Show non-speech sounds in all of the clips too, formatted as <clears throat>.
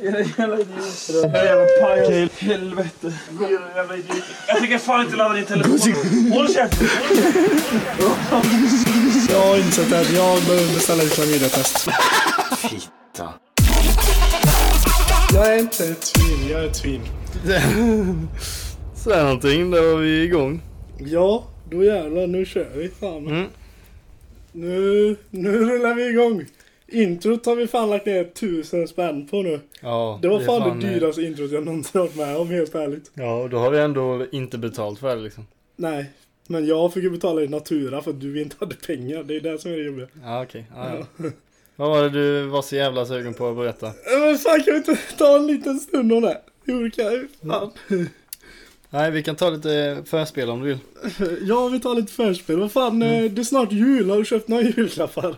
Era jävla idioter. Era jävla pajas. Helvete. Era jävla idioter. Jag tänker fan inte ladda din telefon. Håll käften. Jag har insett att jag behöver beställa ett klamydiatest. Fitta. Jag är inte ett svin, jag är ett svin. Säg någonting, då var vi igång. Ja, då jävlar, nu kör vi fan. Mm. Nu, nu rullar vi igång. Introt har vi fan lagt ner tusen spänn på nu. Ja, Det var är fan, det eh, dyraste introt jag någonsin varit med om, helt ärligt. Ja, och då har vi ändå inte betalt för det liksom. Nej, men jag fick ju betala i natura för att du inte hade pengar. Det är det som är det jobbiga. Ja, okej. Ja, ja. <laughs> Vad var det du var så jävla sugen på att berätta? Men fan kan vi inte ta en liten stund om det? Jo det kan vi. Fan. Nej, vi kan ta lite förspel om du vill. <laughs> Ja, vi tar lite förspel. Vad fan, eh, det är snart jul. Har du köpt några julklappar?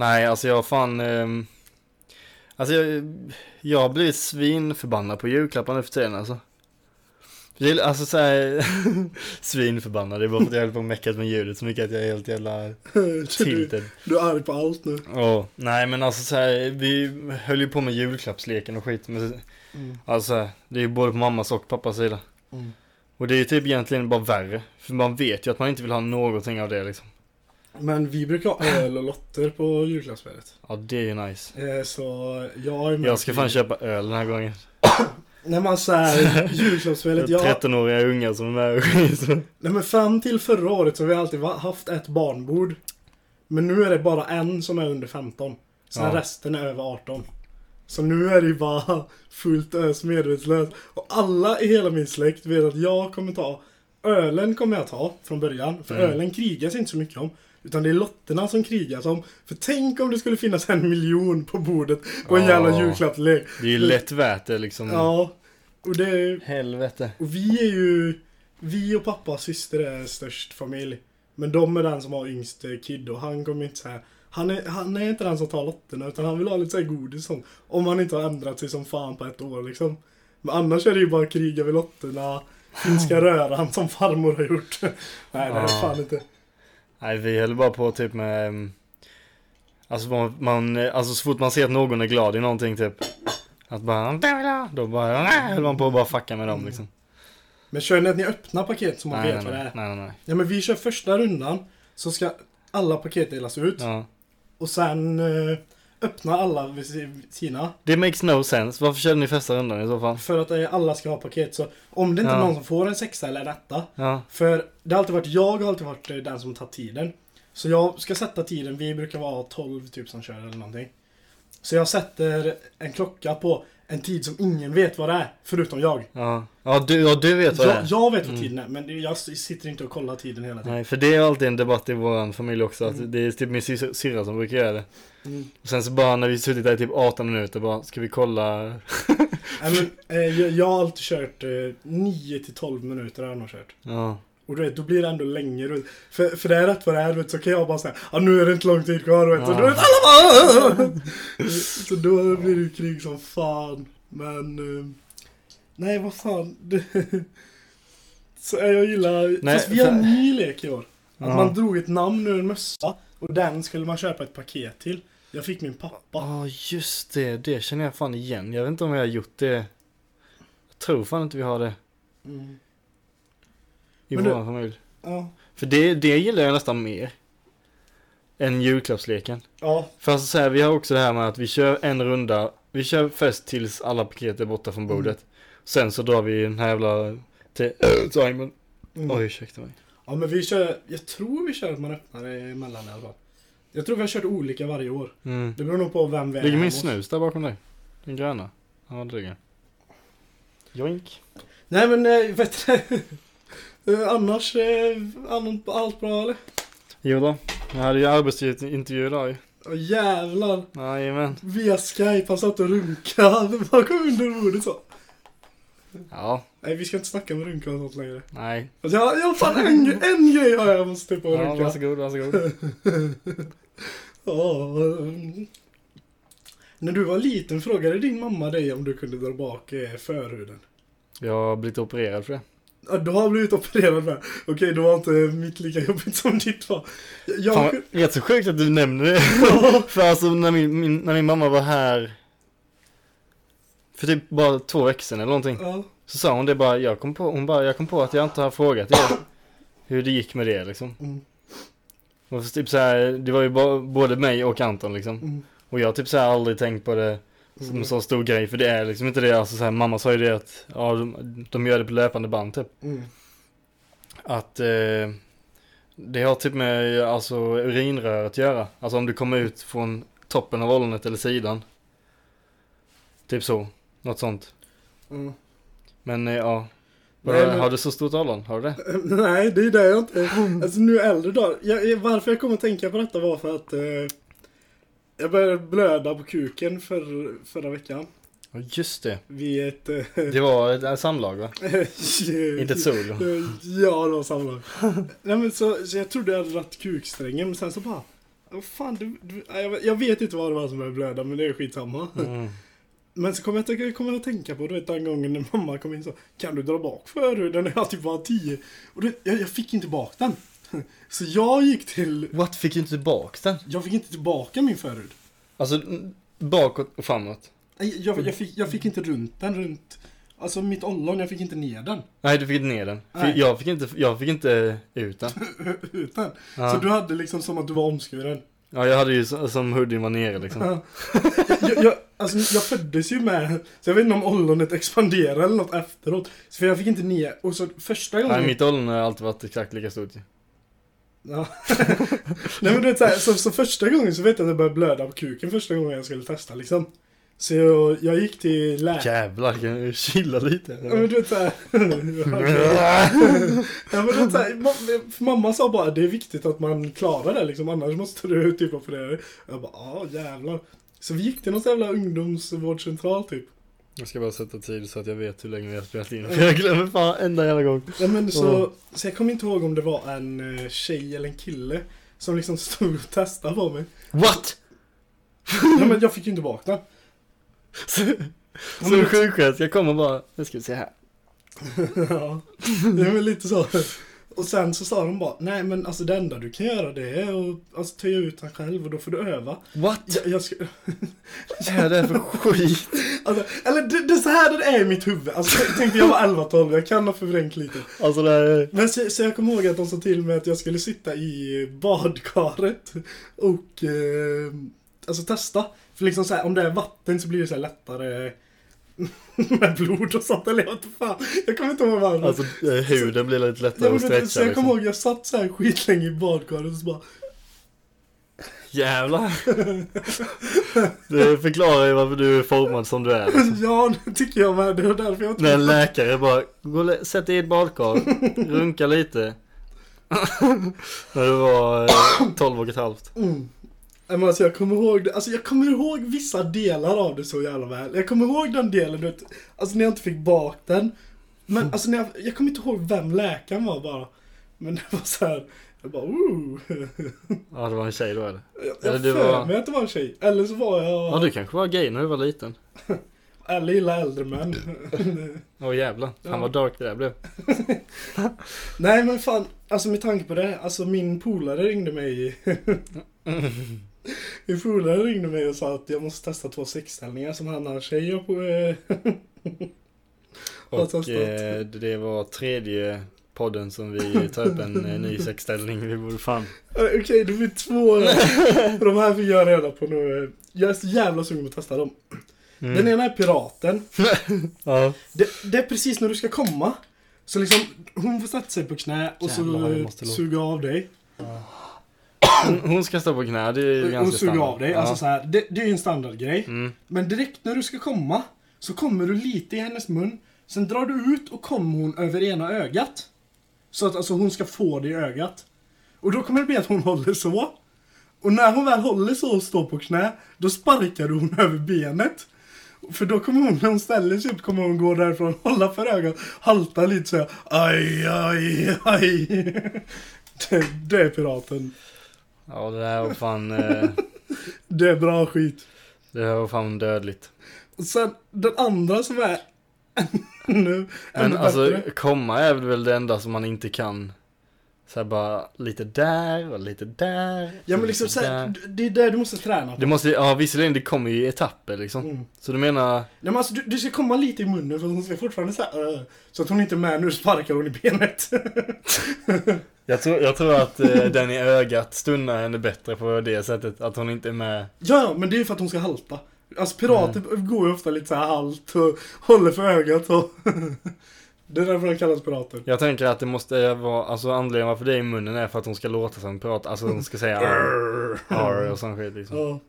Nej, alltså jag fan... ehm, alltså jag, jag blivit svinförbannad på julklappar nu för tiden alltså. Alltså såhär, <laughs> svinförbannad, det är bara för att jag höll på och meckat med ljudet så mycket att jag är helt jävla <laughs> du, tilted. du är arg på allt nu. Ja, nej men alltså så här, vi höll ju på med julklappsleken och skit. Men, Alltså så här, det är ju både på mammas och pappas sida. Mm. Och det är ju typ egentligen bara värre. För man vet ju att man inte vill ha någonting av det liksom. Men vi brukar ha öl och lotter på julklappsspelet. Ja, det är ju nice. Eh, Så jag är med. Jag ska fan köpa öl den här gången. <coughs> När man säger julklappsspelet, <laughs> Det är ja. 13-åriga ungar som är med och skit. Nej men fram till förra året så har vi alltid va- haft ett barnbord. Men nu är det bara en som är under 15. Sen Ja. resten är över 18. Så nu är det ju bara <laughs> fullt ös medvetslös. Och alla i hela min släkt vet att jag kommer ta Ölen kommer jag ta från början. För Mm. ölen krigas inte så mycket om. Utan det är lotterna som krigas om. För tänk om det skulle finnas en miljon på bordet på en Ja. jävla julklappslek. Det är ju lätt värt det liksom. Ja. Och det är Helvete. och vi är ju... Vi och pappa och syster är störst familj. Men de är den som har yngst kid och han kommer inte säga han är, han är inte den som tar lotterna utan han vill ha lite så här godis sånt. Om han inte har ändrat sig som fan på ett år liksom. Men annars är det ju bara kriga vid lotterna. Finska röran som farmor har gjort. <laughs> Nej det är Ja. fan inte. Nej, vi höll bara på typ med... ehm, Alltså man, man, alltså så fort man ser att någon är glad i någonting typ. Att bara, då bara, höll man på att bara fucka med dem liksom. Men kör ni att ni öppnar paket så man Nej, vet nej, vad det är? nej, nej, nej. Ja men vi kör första rundan. Så ska alla paket delas ut. Ja. Och sen öppnar alla vid sina. Det makes no sense. Varför körde ni första rundan i så fall? För att eh, alla ska ha paket. Så om det inte är Ja. någon som får en sexa eller en etta. Ja, För det har alltid varit, jag har alltid varit eh, den som tar tiden. Så jag ska sätta tiden, vi brukar vara 12 typ som kör eller någonting. Så jag sätter en klocka på en tid som ingen vet vad det är, förutom jag. ja. Ja, du, ja, du vet vad det Jag, är. jag vet vad tiden är, men det- jag sitter inte och kollar tiden hela tiden. Nej, för det är alltid en debatt i vår familj också. Att det är typ min sy- syrra som brukar göra det. Mm. Och sen så bara när vi suttit där i typ 18 minuter bara, ska vi kolla? Nej, men, eh, jag, jag har alltid kört eh, 9 till 12 minuter har jag nog kört. Ja. Och du vet, då blir det ändå länge. vet. För, för det är rätt vad det är, vet, så kan jag bara säga ja nu är det inte lång tid kvar. Vet, Ja. du vet, alla bara, så då blir det ju krig som fan. Men... eh, nej, vad fan. <laughs> Så jag gillar... Nej, fast vi har en ny lek i år. Att Ja. man drog ett namn ur en mössa. Och den skulle man köpa ett paket till. Jag fick min pappa. Ja, just det. Det känner jag fan igen. Jag vet inte om jag har gjort det. Jag tror fan inte vi har det Mm. I Men du- vår familj. Ja. För det, det gillar jag nästan mer. Än julklappsleken. Ja. Alltså så här, vi har också det här med att vi kör en runda. Vi kör först tills alla paket är borta från bordet. Sen så drar vi den här jävla timern. <clears throat> Mm. Oj, ursäkta mig. Ja men vi kör, jag tror vi kör att man öppnar det emellan i alla fall. Jag tror vi har kört olika varje år. Mm. Det beror nog på vem vi är Ligger min snus där bakom dig? Den gröna? Ja, det ligger. Joink. Nej men äh, vet du Eh, <laughs> Annars, äh, annan, allt bra eller? Jo då. Jag hade ju arbetsintervju idag ju. Åh jävlar. Jajamän. Via Skype, han satt och runkade bakom under bordet så. Ja, Nej vi ska inte snacka med runka och sånt längre. nej. Alltså, jag, jag fan en, en grej har jag måste typ på Ja, runka. varsågod, varsågod. <laughs> Ja, mm. När du var liten frågade din mamma dig om du kunde dra bak eh, förhuden. Jag har blivit opererad för det. Ja, du har blivit opererad med. Okej, då var inte mitt lika jobbigt som ditt var. Jag, Fan, jag, vad- rätt så sjukt att du nämner det. <laughs> för alltså när min, min, när min mamma var här För typ bara två veckor sedan eller någonting. Ja. Så sa hon det bara, jag kom på, hon bara, jag kom på att jag inte har frågat er hur det gick med det liksom. Mm. Och typ så här, det var ju både mig och Anton liksom. Mm. Och jag typ så här aldrig tänkt på det som en så stor grej, för det är liksom inte det. Alltså så här, mamma sa ju det att, ja de, de gör det på löpande band typ. Mm. Att eh, det har typ med alltså urinrör att göra. Alltså om du kommer ut från toppen av ollonet eller sidan. Typ så, något sånt. Mm. Men eh, ja. Nej, men- Har du så stort ollon? Har du det? <laughs> Nej, det är det jag inte... Alltså nu äldre dagar. Jag- varför jag kom att tänka på detta var för att eh, jag började blöda på kuken för, förra veckan. Ja just det. Vid ett... Eh, Det var ett, samlag va? <laughs> Inte ett solo. Ja, det var samlag. <laughs> Nej men så, så jag trodde jag hade dragit kuksträngen men sen så bara... Vad fan, du, du, jag, jag vet inte vad det var som började blöda men det är skitsamma. Mm. Men så kommer jag, tänka- jag att tänka på du vet den gången när mamma kom in så Kan du dra bak förhuden jag typ var 10? Och det, jag, jag fick inte bak den. <laughs> Så jag gick till... What? Fick du inte tillbaka den? Jag fick inte tillbaka min förhud. Alltså bakåt och framåt? Nej, Jag, jag, fick, jag fick inte runt den, runt... Alltså mitt ollon, jag fick inte ner den. Nej du fick inte ner den. Nej. Jag fick inte, jag fick inte ut den. <laughs> Utan. Ja. Så du hade liksom som att du var omskuren. ja jag hade ju som hoodien var nere liksom. Ja. <laughs> jag, jag, alltså, jag föddes ju med, så jag vet inte om ollonet expanderade eller något efteråt. Så för jag fick inte ner, och så första gången... Nej mitt ollon har alltid varit exakt lika stort ju. Ja. <laughs> Nej men du vet så, här, så, så första gången så vet jag att jag började blöda på kuken första gången jag skulle testa liksom. Så jag, jag gick till läkaren. Jävlar kan du chilla lite? Ja men du vet såhär. <laughs> ja men du vet såhär. Mamma sa bara det är viktigt att man klarar det liksom annars måste du typ operera dig. Jag bara ja jävlar. Så vi gick till någon jävla ungdomsvårdscentral typ. Jag ska bara sätta tid så att jag vet hur länge vi har spelat in. För <laughs> jag glömmer fan enda jävla gång. Ja men så, så jag kommer inte ihåg om det var en eh, tjej eller en kille. Som liksom <laughs> stod och testade på mig. What? Ja men jag fick ju inte bak den. <laughs> Så, Ja, så en sjuksköterska kommer bara, nu ska vi se här. Ja, det är väl lite så. Och sen så sa de bara, nej men alltså det enda du kan göra det är att alltså, töja ut den själv och då får du öva. What? Jag, jag ska, <laughs> Vad är det för skit? alltså, eller det, det är så här det är i mitt huvud. Alltså jag tänkte jag var 11-12, jag kan ha förvrängt lite. Alltså det är... Men så, så jag kommer ihåg att de sa till mig att jag skulle sitta i badkaret och eh, alltså testa. För liksom så här, om det är vatten så blir det så lättare <laughs> med blod och sånt. Eller jag vet fan. Jag kommer inte ihåg varför. Alltså eh, huden blir lite lättare Ja, att du, så stretcha jag kommer liksom. ihåg, jag satt så här skitlänge i badkaret och så bara Jävlar. Det förklarar ju varför du är formad som du är. Liksom. <laughs> Ja, det tycker jag med. Det var därför jag När en läkare bara, gå och sätt dig i ett badkar, runka lite. <laughs> När du var eh, 12 och ett halvt. Mm. Men alltså jag kommer ihåg det, alltså jag kommer ihåg vissa delar av det så jävla väl. Jag kommer ihåg den delen, du vet, alltså när jag inte fick bak den. Men alltså när jag, jag kommer inte ihåg vem läkaren var bara. Men det var så här, jag bara ooh. Ja det var en tjej då eller? Jag, Eller jag du var- mig att det var en tjej. Eller så var jag, Ja du kanske var gay när du var liten. <laughs> eller gillar äldre män. <laughs> Åh jävlar, fan Ja. vad dark det där blev. <laughs> Nej men fan, alltså med tanke på det, alltså min polare ringde mig Min polare ringde mig och sa att jag måste testa två sexställningar som han har tjej på... eh, <laughs> Och eh, det var tredje podden som vi tar upp en eh, ny sexställning. Vi borde fan. Okej, det blir två. <laughs> de här fick jag reda på nu. Jag är så jävla sugen på att testa dem. Mm. Den ena är piraten. <laughs> Ja. Det, det är precis när du ska komma. Så liksom, hon får sätta sig på knä och Jävlar, så suga av dig. Hon, hon ska stå på knä, det är ju Och ganska suga standard. av dig. Ja. Alltså så här, det, det är ju en standardgrej. Mm. Men direkt när du ska komma så kommer du lite i hennes mun. Sen drar du ut och kommer hon över ena ögat. Så att alltså, hon ska få det i ögat. Och då kommer det bli att hon håller så. Och när hon väl håller så och står på knä, då sparkar du hon över benet. För då kommer hon, när hon ställer sig upp, kommer hon gå därifrån, hålla för ögat, halta lite så här, aj, aj, aj. <laughs> Det, det är piraten. Ja det där var fan, eh, <laughs> Det är bra skit. det här var fan dödligt. Och sen den andra som är <laughs> ännu, Men ännu alltså komma är väl det enda som man inte kan Så här bara lite där och lite där. Ja men liksom så här, där. det är det du måste träna på. Det måste, ja visserligen det kommer ju i etapper liksom. Mm. Så du menar, Nej men alltså du, du ska komma lite i munnen för hon ska fortfarande säga uh, Så att hon inte är med du sparkar hon i benet. <laughs> jag tror, jag tror att eh, den i ögat stunnar henne bättre på det sättet. Att hon inte är med. ja, men det är för att hon ska halta. Alltså pirater går ju ofta lite så här halt och håller för ögat och... <laughs> det är därför de kallas pirater. Jag tänker att det måste vara, alltså anledningen varför det är i munnen är för att hon ska låta som en pirat. Alltså hon ska säga arr, <laughs> arr och sån skit liksom. Ja.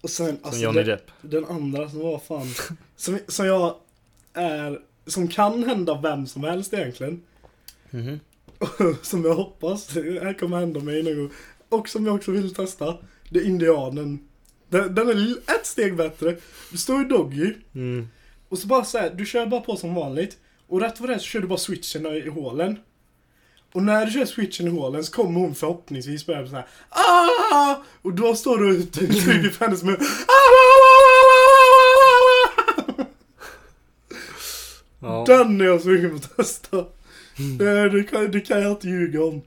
Och sen, Som alltså Johnny den, Depp. den andra som var fan... Som, som jag är... Som kan hända vem som helst egentligen. Mhm. <laughs> som jag hoppas det här kommer hända mig någon gång. Och som jag också vill testa. Det är indianen. Den, den är ett steg bättre. Du står i doggy. Mm. Och så bara så här, du kör bara på som vanligt. Och rätt vad det är så kör du bara switchen i, hålen. Och när du kör switchen i hålen så kommer hon förhoppningsvis börja så här. Ah! Och då står du ute <laughs> i trycket för hennes mun. Ja. Den är jag sugen på att testa. Det, det, kan, det kan jag inte ljuga om.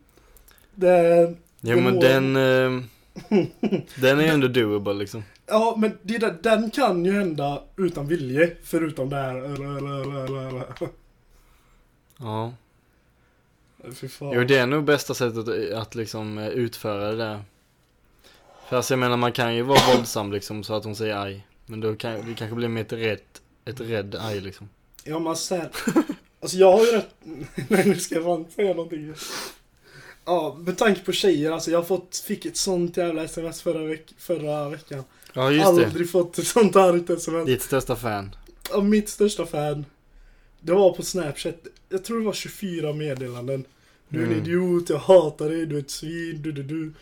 Det, Jo men den, eh, <laughs> den är ju ändå doable liksom. ja, men det den kan ju hända utan vilje. Förutom det här. Ja. Fy fan. Jo det är nog bästa sättet att, att liksom eh, utföra det där. För alltså jag menar man kan ju vara våldsam liksom så att hon säger aj. Men då kan det kanske blir mer ett rädd, ett rädd aj liksom. Ja, man ser. Alltså jag har ju rätt... <laughs> Nej, nu ska jag fan säga någonting. Ja, med tanke på tjejer, alltså jag har fått, fick ett sånt jävla sms förra, veck, förra veckan. Ja just det. Aldrig fått ett sånt argt sms. Ditt största fan. Av mitt största fan. Det var på Snapchat. Jag tror det var 24 meddelanden. Du är en Mm. idiot, jag hatar dig, du är ett svin, du du du.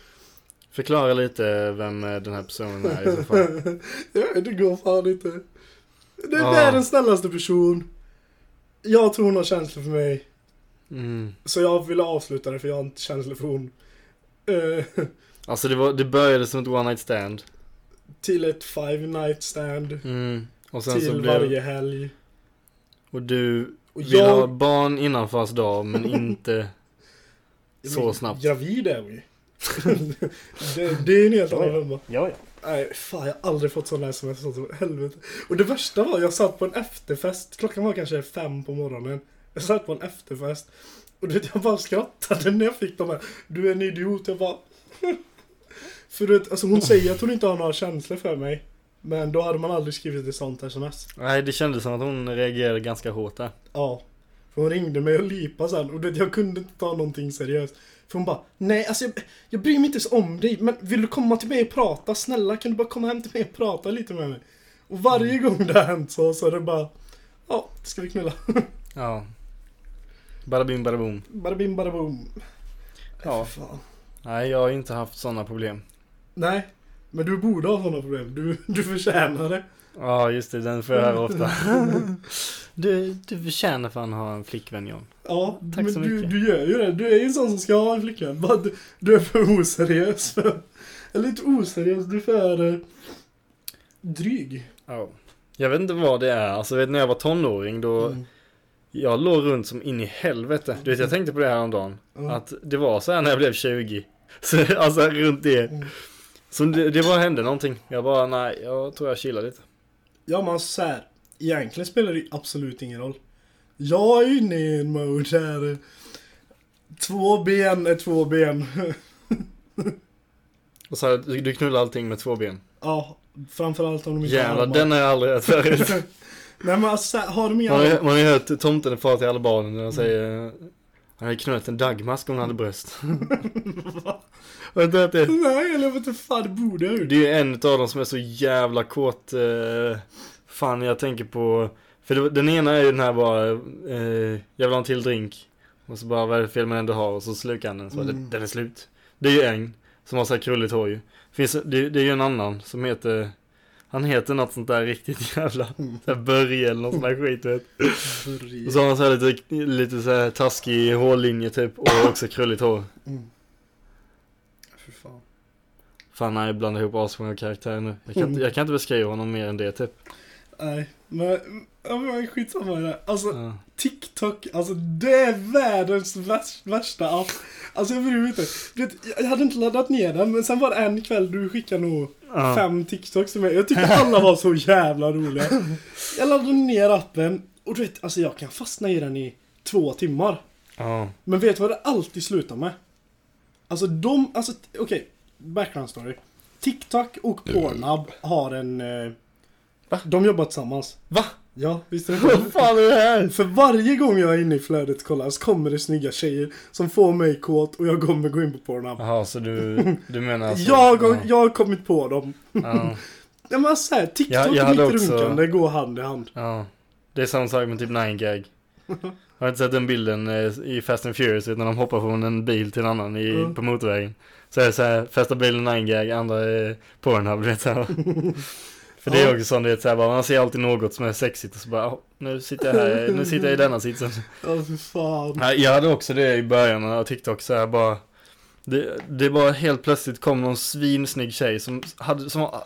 Förklara lite vem eh, den här personen är i så fall. <laughs> Ja, det går fan inte. Det är Ja. världens snällaste person. Jag tror hon har känslor för mig. Mm. Så jag ville avsluta det för jag har inte känslor för hon. Eh, Alltså det, var, det började som ett one night stand. till ett five night stand. Mm. Och sen så Till blev... varje helg. Och du Och vill ha barn innan fars dag men <laughs> inte så snabbt. Gravid är vi. <laughs> det, det är en helt annan femma. Ja, ja. Nej, fan jag har aldrig fått sådana sms. Så helvete. Och det värsta var, jag satt på en efterfest. Klockan var kanske fem på morgonen. Jag satt på en efterfest. Och du vet, jag bara skrattade när jag fick de här. Du är en idiot. Jag bara... <laughs> För du vet, alltså hon säger att hon inte har några känslor för mig. Men då hade man aldrig skrivit ett sånt sms. Nej, det kändes som att hon reagerade ganska hårt där. Ja. För hon ringde mig och lipa sen och vet, jag kunde inte ta någonting seriöst. För hon bara, nej alltså jag, jag bryr mig inte ens om dig, men vill du komma till mig och prata? Snälla kan du bara komma hem till mig och prata lite med mig? Och varje gång det har hänt så, så är det bara, ja, ska vi knulla? <laughs> Ja. Bada bim bada boom. Bara bim bara boom. Ja. Fan. Nej, jag har inte haft sådana problem. Nej, men du borde ha sådana problem. Du, du förtjänar det. Ja, just det, den får jag höra ofta. <laughs> du, du förtjänar fan ha en flickvän John. Ja, Tack men så du, mycket. du gör ju det. Du är ju en sån som ska ha en flickvän. Bara du, du är för oseriös. För, eller inte oseriös, du är för eh, dryg. Ja. Jag vet inte vad det är, alltså vet, när jag var tonåring då, Mm. jag låg runt som in i helvete. Du vet, jag tänkte på det här om dagen Ja. Att det var så här när jag blev 20. <laughs> Så, alltså runt det. Mm. Så det, det bara hände någonting. Jag bara, nej, jag tror jag chillar lite. Ja men så här, egentligen spelar det absolut ingen roll. Jag är inne i en mode här. Två ben är två ben. Och så här, du, knullar allting med två ben. ja, framförallt om de inte Jävlar, har armar. den har jag aldrig hört förut. <laughs> Nej men alltså har de inga Man har, ju- armar? man har ju hört tomten är far till alla barnen när de säger Han hade knullat en dagmask om hon hade bröst. Inte hört det? Nej, eller inte fan, det borde jag. Det är en av dem som är så jävla kåt. Eh, fan, jag tänker på... För det, den ena är ju den här bara, eh, jag vill ha en till drink. Och så bara, vad är det fel den du har? Och så slukar han den, så bara, Mm. den, den är slut. Det är ju en, som har så här krulligt hår ju. Finns, det, det är ju en annan som heter, han heter något sånt där riktigt jävla, Mm. Börje eller något sånt där skit vet. Och så har han så här lite, lite så här taskig hårlinje typ, och också krulligt hår. Mm. Fy fan. Fan, nej, jag blandar ihop asmånga karaktärer nu. Jag kan, Mm. jag kan inte beskriva honom mer än det typ. Nej, men, men skitsamma med det. Alltså, Ja. TikTok alltså det är världens värst, värsta app. Alltså jag bryr mig inte. Vet, jag hade inte laddat ner den, men sen var det en kväll du skickade nog Ja. fem TikToks till mig. Jag tyckte alla var så jävla roliga. Jag laddade ner appen och du vet, alltså jag kan fastna i den i två timmar. Ja. Men vet du vad det alltid slutar med? Alltså de, alltså okej, background story. TikTok och Pornhub har en... Eh, Va? De jobbar tillsammans. Va? Ja, visst är det <laughs> Vad fan är det här? För varje gång jag är inne i flödet kollar så kommer det snygga tjejer som får mig kåt och jag kommer gå in på Pornhub. Jaha, så du, du menar alltså... jag, har, ja. jag har kommit på dem. Ja, <laughs> Ja men såhär, TikTok Ja, jag och mitt också- runkande går hand i hand. ja. Det är samma sak med typ 9gag. <laughs> Har du inte sett den bilden eh, i Fast and Furious när de hoppar från en bil till en annan i, Mm. på motorvägen? Så är det såhär, första bilen 9gag, andra är Pornhub, du vet såhär. För det är också sånt, det är såhär, bara, man ser alltid något som är sexigt och så bara, "Åh, nu sitter jag här, nu sitter jag i denna sitsen. Ja fy fan. Jag hade också det i början av TikTok så här bara det, det bara helt plötsligt kom någon svinsnygg tjej som hade, som var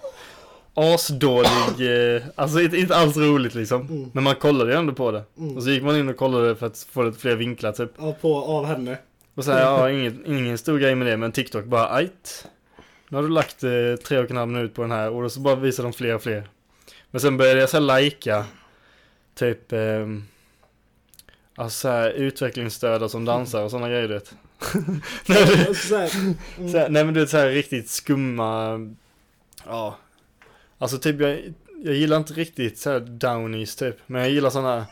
asdålig, eh, alltså inte, inte alls roligt liksom. Mm. Men man kollade ju ändå på det. Mm. Och så gick man in och kollade för att få lite fler vinklar typ. Ja, på, av henne. Och så här, ja, ingen, ingen stor grej med det, men TikTok bara, ajt. Nu har du lagt eh, tre och en halv minut på den här och då så bara visar de fler och fler. Men sen började jag så här lajka, typ, eh, alltså så här, utvecklingsstörda som dansar och sådana grejer du vet. <laughs> nej, Alltså, så här, så här, nej men du vet så här riktigt skumma, ja. Alltså typ jag, jag gillar inte riktigt så här downies typ, men jag gillar sådana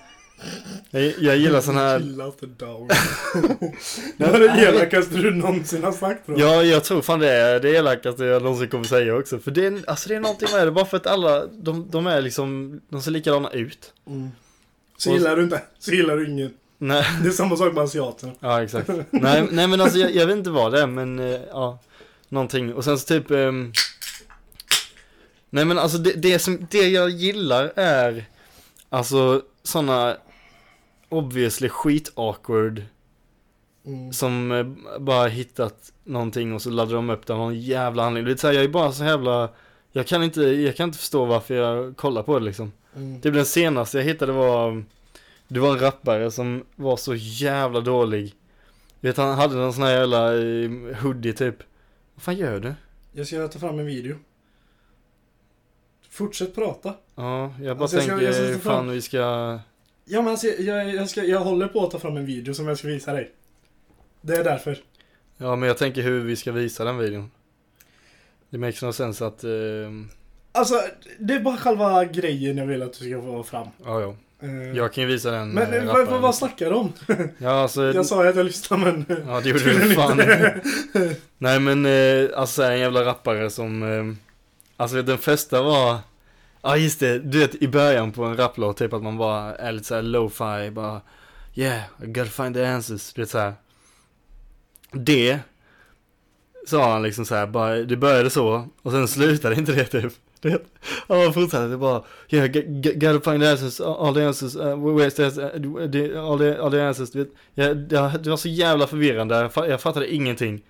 jag, jag gillar sådana här Gillar inte down. <laughs> det var det elakaste du någonsin har sagt jag. Ja, jag tror fan det är det elakaste jag någonsin kommer säga också. För det är, alltså det är någonting med det, bara för att alla, de, de är liksom, de ser likadana ut. Mm. Så gillar du inte, så gillar du ingen. Nej, Det är samma sak med asiaterna. ja exakt. Nej, nej men alltså jag, jag vet inte vad det är, men eh, ja, någonting. Och sen så typ, ehm, nej men alltså det, det som, det jag gillar är, alltså sådana obviously skit awkward Mm. som eh, bara hittat någonting och så laddar de upp det av någon jävla anledning. Du vet såhär, jag är bara så jävla, jag kan inte, jag kan inte förstå varför jag kollar på det liksom. Mm. Typ den senaste jag hittade var, det var en rappare som var så jävla dålig. Du vet han hade någon sån här jävla eh, hoodie typ. Vad fan gör du? Jag ska ta fram en video. Fortsätt prata. Ja, jag bara Alltså, jag ska- tänker, jag ska ta fram- fan vi ska, Ja men alltså, jag, jag, ska, jag håller på att ta fram en video som jag ska visa dig. Det är därför. ja men jag tänker hur vi ska visa den videon. Det makes no sense att, eh, Alltså, det är bara själva grejen jag vill att du ska få fram. ja ja. Eh, Jag kan ju visa den Men eh, vad, vad, snackar du om? Ja alltså, <laughs> Jag sa ju att jag lyssnade men... ja det gjorde du fan. Nej men alltså en jävla rappare som, alltså den första var, ja just det, du vet i början på en rapplåt typ att man bara är lite såhär lo-fi, bara yeah, I gotta find the answers, du vet såhär. Det sa han liksom såhär, bara, det började så och sen slutade inte det typ. Du vet, han bara fortsatte, det bara yeah, gotta find the answers, all the answers, uh, where's the, uh, the, all, the, all the answers, du vet. Ja, det, var så jävla förvirrande, jag fa- jag fattade ingenting.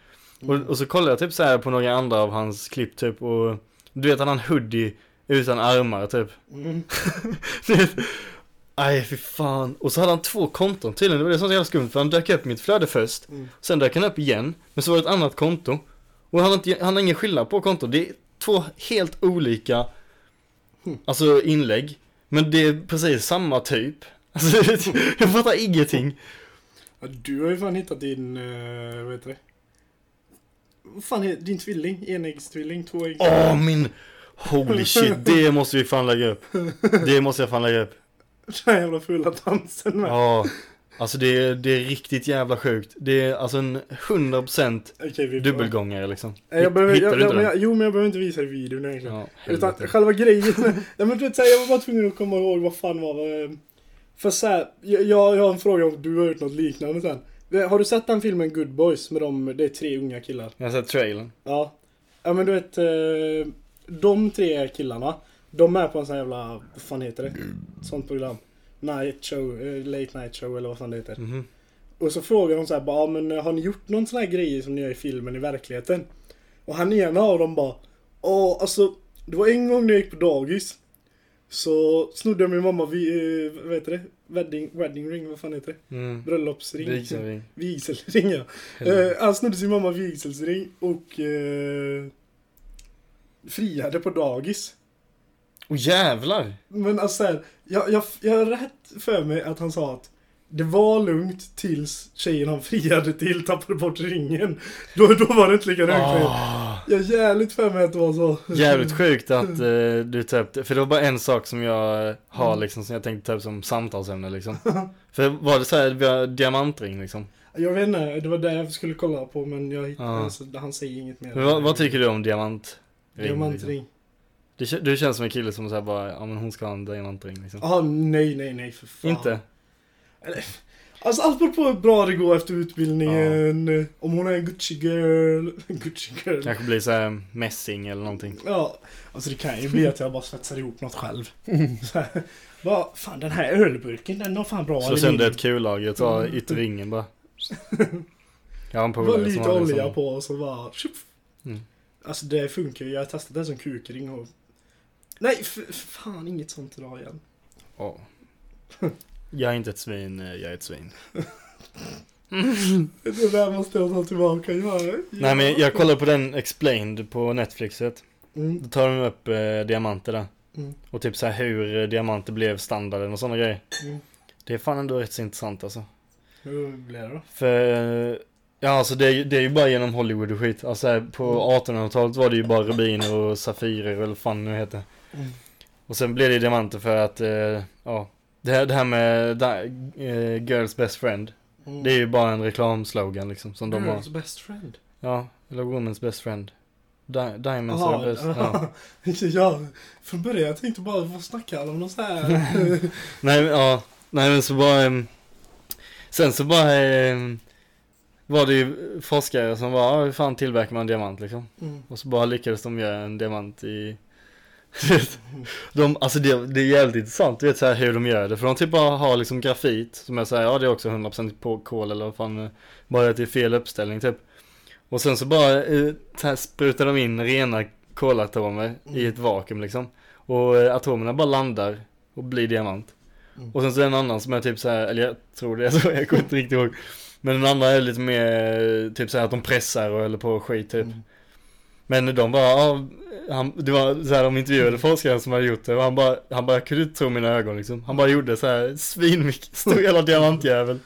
Och, och så kollade jag typ så här på några andra av hans klipp typ och du vet han har en hoodie utan armar typ. Mm. <laughs> Aj fy fan. Och så hade han två konton tydligen, det var det som var så jävla skumt för han dök upp i mitt flöde först. Mm. Sen dök han upp igen, men så var det ett annat konto. Och han har, inte, han har ingen skillnad på konton, det är två helt olika Mm. Alltså inlägg. Men det är precis samma typ. <laughs> Alltså <laughs> jag fattar ingenting. Ja, du har ju fan hittat din, uh, vad heter det? Vad fan är din tvilling? Enäggstvilling? Tvåäggs... Åh min Holy shit, det måste vi fan lägga upp. Det måste jag fan lägga upp. Den här jävla fulla dansen med. Ja, alltså det är, det är riktigt jävla sjukt. Det är alltså en 100% Okej, vi får- dubbelgångare liksom. Nej, Jag behöver, Hittar jag, du jag, inte men den? jag, jo, men jag behöver inte visa i videon egentligen. Ja, Utan själva grejen. ja, men du vet, jag var bara tvungen att komma ihåg vad fan var det. För så här, jag, jag har en fråga om du har gjort något liknande sen. Har du sett den filmen Good Boys med de, det är tre unga killar? Jag har sett trailern. Ja. Ja men du vet, eh, de tre killarna, de är på en sån jävla, vad fan heter det? Sånt program. Night show, eh, late night show eller vad fan det heter. Mhm. Och så frågar de så här, bara, men eh, har ni gjort någon sån här grej som ni gör i filmen i verkligheten? Och han ena av dem bara, ja alltså, det var en gång när jag gick på dagis. Så snodde min mamma, vi, eh, vad heter det? Wedding, wedding ring, vad fan heter det? Mm. Bröllopsring? Vigselring. Vigselring ja. Eh, han snodde sin mamma vigselsring och eh, friade på dagis. Åh jävlar! Men alltså så här, jag, jag, jag har rätt för mig att han sa att det var lugnt tills tjejen han friade till tappade bort ringen. Då, då var det inte lika lugnt längre. Ah, Jag har jävligt för mig att det var så. jävligt sjukt att <laughs> eh, du det. För det var bara en sak som jag har liksom, som jag tänkte ta upp som samtalsämne liksom. <laughs> För var det så här, vi har diamantring liksom? Jag vet inte, det var det jag skulle kolla på men jag hittade, Ja. alltså, han säger inget mer. Vad, vad tycker du om diamantring? Diamantring. Du, du känns som en kille som säger bara, ja men hon ska ha en diamantring liksom. Jaha, nej, nej, nej för fan. Inte? Alltså allt beror på hur bra det går efter utbildningen. Om hon är en Gucci girl. <laughs> Gucci girl. Kanske blir så här mässing eller någonting. Ja, alltså det kan ju bli att jag bara svetsar ihop något själv. <laughs> Så bara, fan den här ölburken den har fan bra Slå sönder ett kullager, ta ytterringen bara. <laughs> Jag har en Bara polare som lite har det olja som- på och så bara tjup. Mm. Alltså det funkar ju, jag har testat det som kukring och... Nej, fan inget sånt idag igen. Ja. <laughs> Jag är inte ett svin, eh, jag är ett svin. <laughs> Det där måste jag ta tillbaka. Ja, Nej men jag kollade på den Explained på Netflixet. Mm, Då tar de upp eh, diamanter där. mm, Och typ så här hur eh, diamanter blev standarden och sådana grejer. mm. Det är fan ändå rätt så intressant alltså. Hur blir det då? För, eh, ja alltså det är, ju- det är ju bara genom Hollywood och skit. Alltså på 1800-talet var det ju bara rubiner och safirer eller vad fan nu heter. Mm. Och sen blev det diamanter för att, eh, ja. Det här, det här med da, eh, Girls Best Friend. Mm. Det är ju bara en reklamslogan liksom som de har. Girls best friend. Ja, eller Woman's Best Friend. Di Diamonds are best. Ja. <laughs> ja, från början jag tänkte bara, vad snackar alla om något så här? <laughs> Nej, men, ja. Nej men så bara... ehm, sen så bara... var det ju forskare som bara, ja, hur fan tillverkar man diamant liksom? Mm. Och så bara lyckades de göra en diamant i... <laughs> de, alltså det, det är jävligt intressant, du vet så här hur de gör det. För de typ bara har liksom grafit, som jag säger, ja det är också 100% på kol eller vad fan, bara att det är fel uppställning typ. Och sen så bara eh, så här sprutar de in rena kolatomer i ett vakuum liksom. Och eh, atomerna bara landar och blir diamant. Mm. Och sen så är det en annan som är typ så här, eller jag tror det är <laughs> så, jag kommer inte riktigt ihåg. Men den andra är lite mer typ så här att de pressar och eller på skit typ. Mm. Men de bara, ja, han, det var så här, de intervjuade forskaren som hade gjort det och han bara, han bara, jag kunde inte tro mina ögon liksom. Han bara gjorde så här svinmycket, <laughs> stor jävla diamantjävel.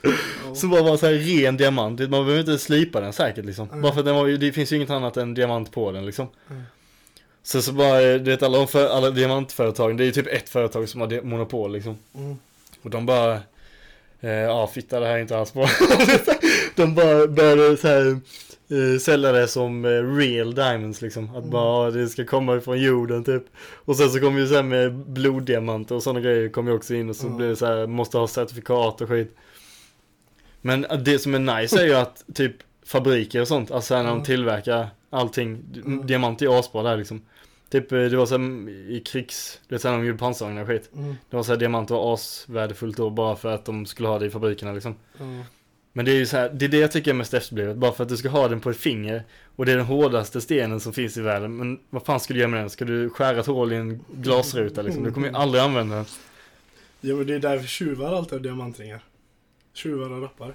Som bara var så här ren diamant, man behöver inte slipa den säkert liksom. Mm. Bara för att den var det finns ju inget annat än diamant på den liksom. Mm. Så så bara, du vet alla, alla diamantföretag, det är ju typ ett företag som har monopol liksom. Mm. Och de bara, eh, ja fitta det här är inte alls bra. <laughs> de bara började så här, eh, sälja det som eh, real diamonds liksom. Att Mm. bara, ja, det ska komma ifrån jorden typ. Och sen så kom ju så här med bloddiamanter och sådana grejer kom ju också in och så Mm. blev det så här, måste ha certifikat och skit. Men eh, det som är nice är ju att typ fabriker och sånt, alltså när de Mm. tillverkar allting, Mm. diamant är asbra där liksom. Typ eh, det var så här, i krigs, du vet sen när de gjorde pansarvagnar och skit. Mm. Det var så här, diamant var asvärdefullt då bara för att de skulle ha det i fabrikerna liksom. Mm. Men det är ju så här, det är det jag tycker är mest efterblivet. Bara för att du ska ha den på ett finger. Och det är den hårdaste stenen som finns i världen. Men vad fan ska du göra med den? Ska du skära ett hål i en glasruta liksom? Du kommer ju aldrig använda den. Ja men det är därför tjuvar alltid har diamantringar. Tjuvar och rappare.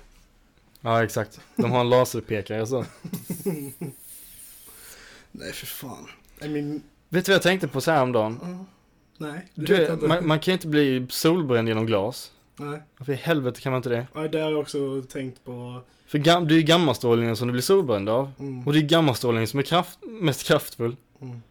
Ja exakt. De har en laserpekare så. <laughs> Nej för fan. I mean, Vet du vad jag tänkte på så här om dagen? ja. nej. Du, man, man kan ju inte bli solbränd genom glas. Nej. Varför i helvete kan man inte det? Ja, det har jag också tänkt på. För gam, det är ju gammastrålningen som du blir solbränd av. Mm. Och det är gammastrålningen som är kraft, mest kraftfull. Mm.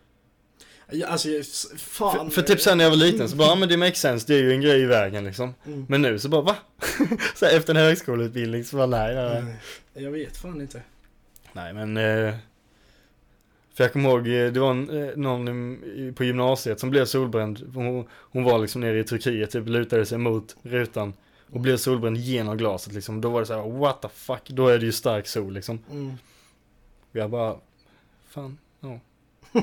Ja, alltså, fan. För, för typ sen när jag var liten så bara, ja men det makes sense, det är ju en grej i vägen liksom. Mm. Men nu så bara, va? <laughs> så här, efter en högskoleutbildning så bara, nej, nej, nej. Nej, Jag vet fan inte. Nej men, eh, för jag kommer ihåg, eh, det var en, eh, någon på gymnasiet som blev solbränd. Hon, hon var liksom nere i Turkiet, typ lutade sig mot rutan. Och blev solbränd genom glaset liksom. Då var det så här, what the fuck, då är det ju stark sol liksom. Mm. Jag bara, fan, ja. <laughs>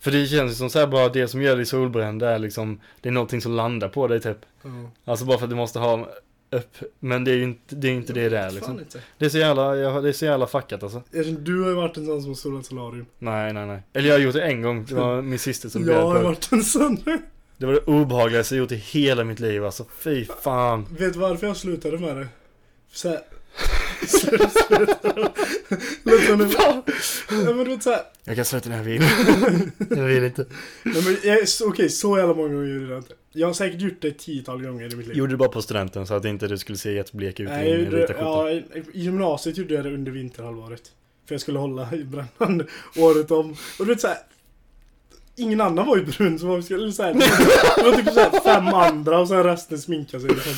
För det känns ju som så här bara, det som gör dig solbränd är liksom, det är någonting som landar på dig typ. Ja. Alltså bara för att du måste ha upp, men det är ju inte det, är inte det det är liksom. inte. Det är så jävla, jag, det är så jävla fuckat alltså. Du har ju varit en sån som har solat solarium. Nej, nej, nej. Eller jag har gjort det en gång, det var min syster som <laughs> Jag bjöd har på. varit en sån. Det var det obehagligaste jag gjort i hela mitt liv alltså. Fy fan. Vet du varför jag slutade med det? Så här... Sluta, sluta. Låt det- Ja, men du vet såhär... Jag kan sluta när jag vill. <laughs> jag vill inte. Nej men okej, så jävla många gånger gjorde jag inte. Jag har säkert gjort det ett tiotal gånger i mitt liv. Gjorde det bara på studenten så att inte du skulle se jätteblek ut Nej, i gjorde, vita ja, i, I gymnasiet gjorde jag det under vinterhalvåret. För jag skulle hålla i brännan året om. Och du vet såhär... Ingen annan var ju brun så man skulle såhär... Det var typ såhär fem andra och sen resten sminkade sig liksom.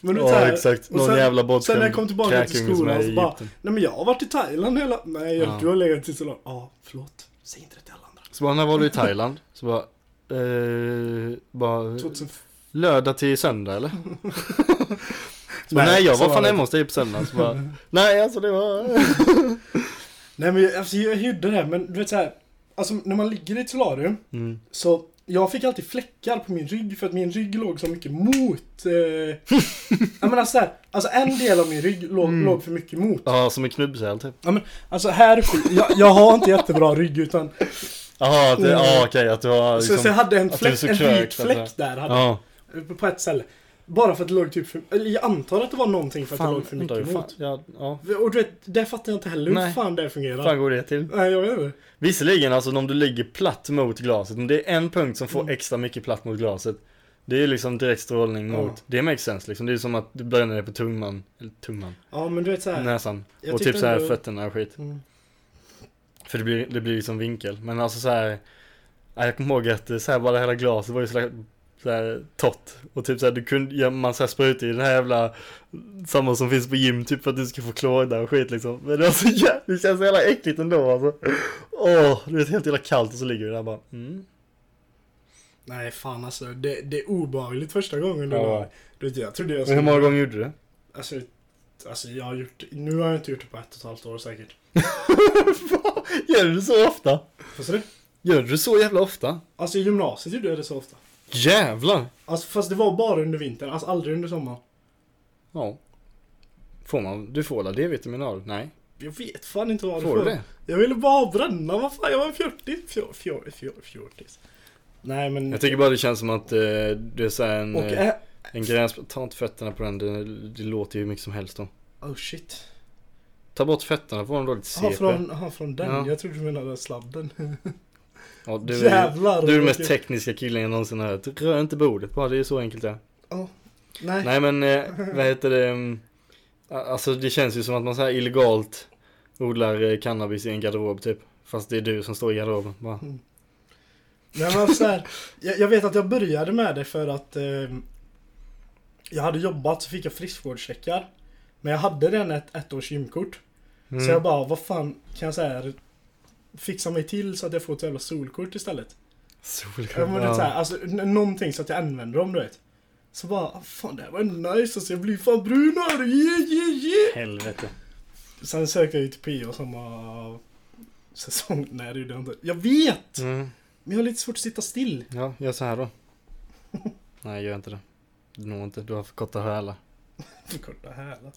Men du Ja såhär... exakt, någon sen- jävla Sen när jag kom tillbaka till skolan så bara... Nej men jag har varit i Thailand hela... Nej, Ja. du har legat i Thailand. Ja, förlåt. Säg inte det till alla andra. Så bara, när var du i Thailand? Så bara, eh, bara 2000... lördag till söndag eller? <laughs> Så bara, Nej, nej jag så var fan hemma hos dig på söndag. Så bara, <laughs> nej alltså det var... <laughs> Nej men alltså, jag gjorde det men du vet såhär. Alltså när man ligger i ett solarium Mm. så jag fick alltid fläckar på min rygg för att min rygg låg så mycket mot... Eh, <laughs> jag menar så här, alltså en del av min rygg låg, Mm. låg för mycket mot. Ja, som en knubbsäl typ. Alltså här uppe, jag, jag har inte jättebra rygg utan... Jaha, ja okej att du har så, så jag liksom... hade en fläck, så en vit så fläck där hade Ja, på ett ställe. Bara för att det låg typ för, eller jag antar att det var någonting för att det låg för mycket fan, mot. ja, ja. Och du vet, det fattar jag inte heller hur Nej. fan det fungerar. Fan går det till? Nej jag vet inte. Visserligen alltså om du ligger platt mot glaset, om det är en punkt som får Mm. extra mycket platt mot glaset Det är liksom direkt strålning Ja. mot, det makes sense liksom, det är som att du bränner dig på tumman, eller tumman, Ja men du vet såhär. näsan Jag och typ så här ändå- fötterna och skit Mm. För det blir, det blir liksom vinkel, men alltså så här. ja, Jag kommer ihåg att eh, så här, bara hela glaset var ju så här, så här torrt Och typ så här, du kunde, ja, man så här sprutar i den här jävla Samma som finns på gym typ för att du ska få klåda och skit liksom Men det, var så jävla, det känns så jävla äckligt ändå alltså Åh, det är helt jävla kallt och så ligger du där bara mm. Nej fan alltså, det, det är obehagligt första gången du Ja. Du vet jag trodde jag Men hur många gånger gjorde du det? Alltså, alltså jag har gjort, nu har jag inte gjort det på ett och ett halvt år säkert. <laughs> Gör du det så ofta? Vad sa du? Gör du det så jävla ofta? Alltså i gymnasiet gjorde jag det så ofta. Jävlar! Alltså fast det var bara under vintern, alltså aldrig under sommaren. Ja Får man, du får la D-vitamin av? Nej Jag vet fan inte vad det Får du det? Jag ville bara bränna, vad fan, jag var 40, fjor, fjor, fjor, fjortis. Nej men... Jag tycker bara det känns som att eh, det är såhär en, Och eh, ä- en gräns, ta inte fötterna på den, det, det låter ju hur mycket som helst då. Oh shit. Ta bort fötterna på den då lite CP. från, han från den, Ja. jag trodde du menade sladden. <laughs> Ja, du, Jävlar! du är den mest tekniska killen jag någonsin har hört. Rör inte bordet bara, det är så enkelt det är. Nej. Nej men, eh, vad heter det? mm, Alltså det känns ju som att man så här illegalt odlar eh, cannabis i en garderob typ. Fast det är du som står i garderoben bara. Nej men så här, <laughs> jag, jag vet att jag började med det för att eh, Jag hade jobbat så fick jag friskvårdscheckar Men jag hade redan ett ett års gymkort Mm. Så jag bara, vad fan kan jag säga Fixa mig till så att jag får ett jävla solkort istället Solkräm. ja, men det är så här, alltså, Någonting så att jag använder dem du vet Så bara, ah, fan det här var nice alltså jag blir fan brunare, yeah yeah yeah Helvete. Sen sökte jag ju till PO samma säsong, <laughs> nej det gjorde jag inte Jag vet! Mm. Men jag har lite svårt att sitta still Ja, gör så här då. <laughs> Nej, gör inte det. Du når inte, du har för korta hälar. <laughs> För korta hälar.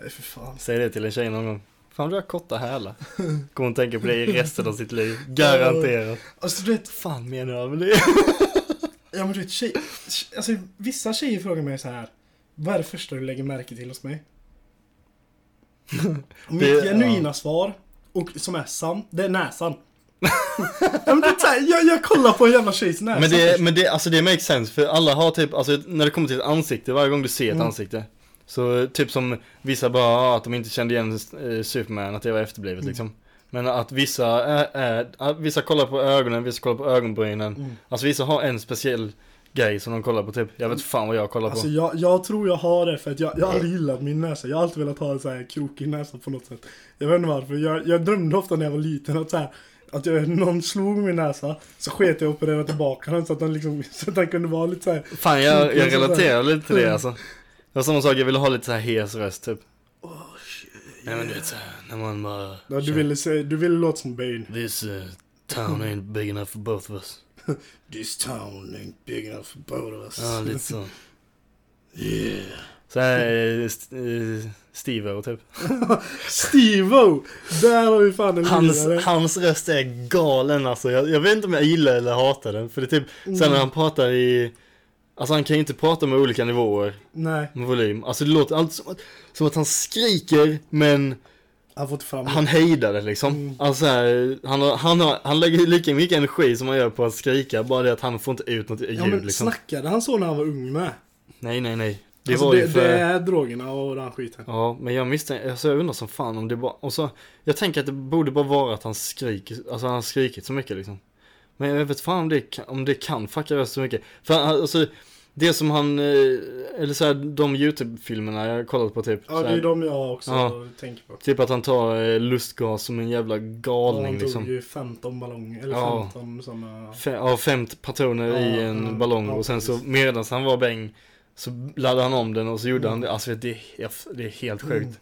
Nej för fan. Säg det till en tjej någon gång. Fan du har korta hälar. <laughs> Kommer hon tänka på det i resten av sitt liv. Garanterat. Alltså du vet, fan menar jag med det? <laughs> ja men du vet tjej, alltså vissa tjejer frågar mig så här. Vad är det första du lägger märke till hos mig? <laughs> Mitt genuina svar, och som är sant, det är näsan. ja, men det är så här, jag, jag kollar på en jävla tjejs näsa Men det, men det, alltså det makes sense. För alla har typ, alltså när det kommer till ett ansikte, varje gång du ser ett Mm. ansikte. Så typ som vissa bara, ah, att de inte kände igen eh, Superman, att det var efterblivet Mm. liksom. Men att vissa är, är, att vissa kollar på ögonen, vissa kollar på ögonbrynen. Mm. Alltså vissa har en speciell grej som de kollar på typ. Jag vet fan vad jag kollar Alltså på. jag, jag tror jag har det för att jag, jag har aldrig gillat min näsa. Jag har alltid velat ha en så här krokig näsa på något sätt. Jag vet inte varför. Jag, jag drömde ofta när jag var liten att så här, att jag, någon slog min näsa så sket jag och opererade tillbaka den så att den liksom, <laughs> så att den kunde vara lite så här. Fan jag, jag relaterar lite till det Mm. alltså. <laughs> Det var samma sak, jag ville ha lite så här hes röst typ. Oh, shit, Nej men du vet såhär, när man bara... Ja, du ville säga, du ville låta som Bane. This uh, town ain't big enough for both of us. <laughs> This town ain't big enough for both of us. Ja, lite så. <laughs> Yeah. Så här, eh, st- eh, Steve-O typ. <laughs> Steve-O! Där har vi fan en Hans, hans röst är galen alltså. Jag, jag vet inte om jag gillar eller hatar den. För det är typ, sen när han pratar i... Alltså han kan ju inte prata med olika nivåer Nej, med volym. Alltså det låter alltid som att, som att han skriker men han får inte fram han hejdar det liksom. Mm. Alltså så här, han, har, han, har, han lägger lika mycket energi som han gör på att skrika. Bara det att han får inte ut något ljud Ja men liksom. snackade han så när han var ung med? Nej nej nej. Det alltså, var det, ju för... det är drogerna och den skiten. Ja, men jag misstänker, alltså jag undrar som fan om det bara, och så, jag tänker att det borde bara vara att han skriker, alltså han har skrikit så mycket liksom. Men jag vet fan om det kan, om det kan fucka röst så mycket. För alltså, det som han, eh, eller så här, de YouTube-filmerna jag har kollat på typ. Ja det är de jag också Ja. tänker på. Typ att han tar eh, lustgas som en jävla Ja, galning han tog liksom. ju 15 ballonger, eller Ja. 15 sådana. Fe- Ja, fem patroner Ja, i en ja, ballong ja, och sen så medan han var bäng så laddade han om den och så gjorde Mm. han det. Alltså det, är- det är helt sjukt.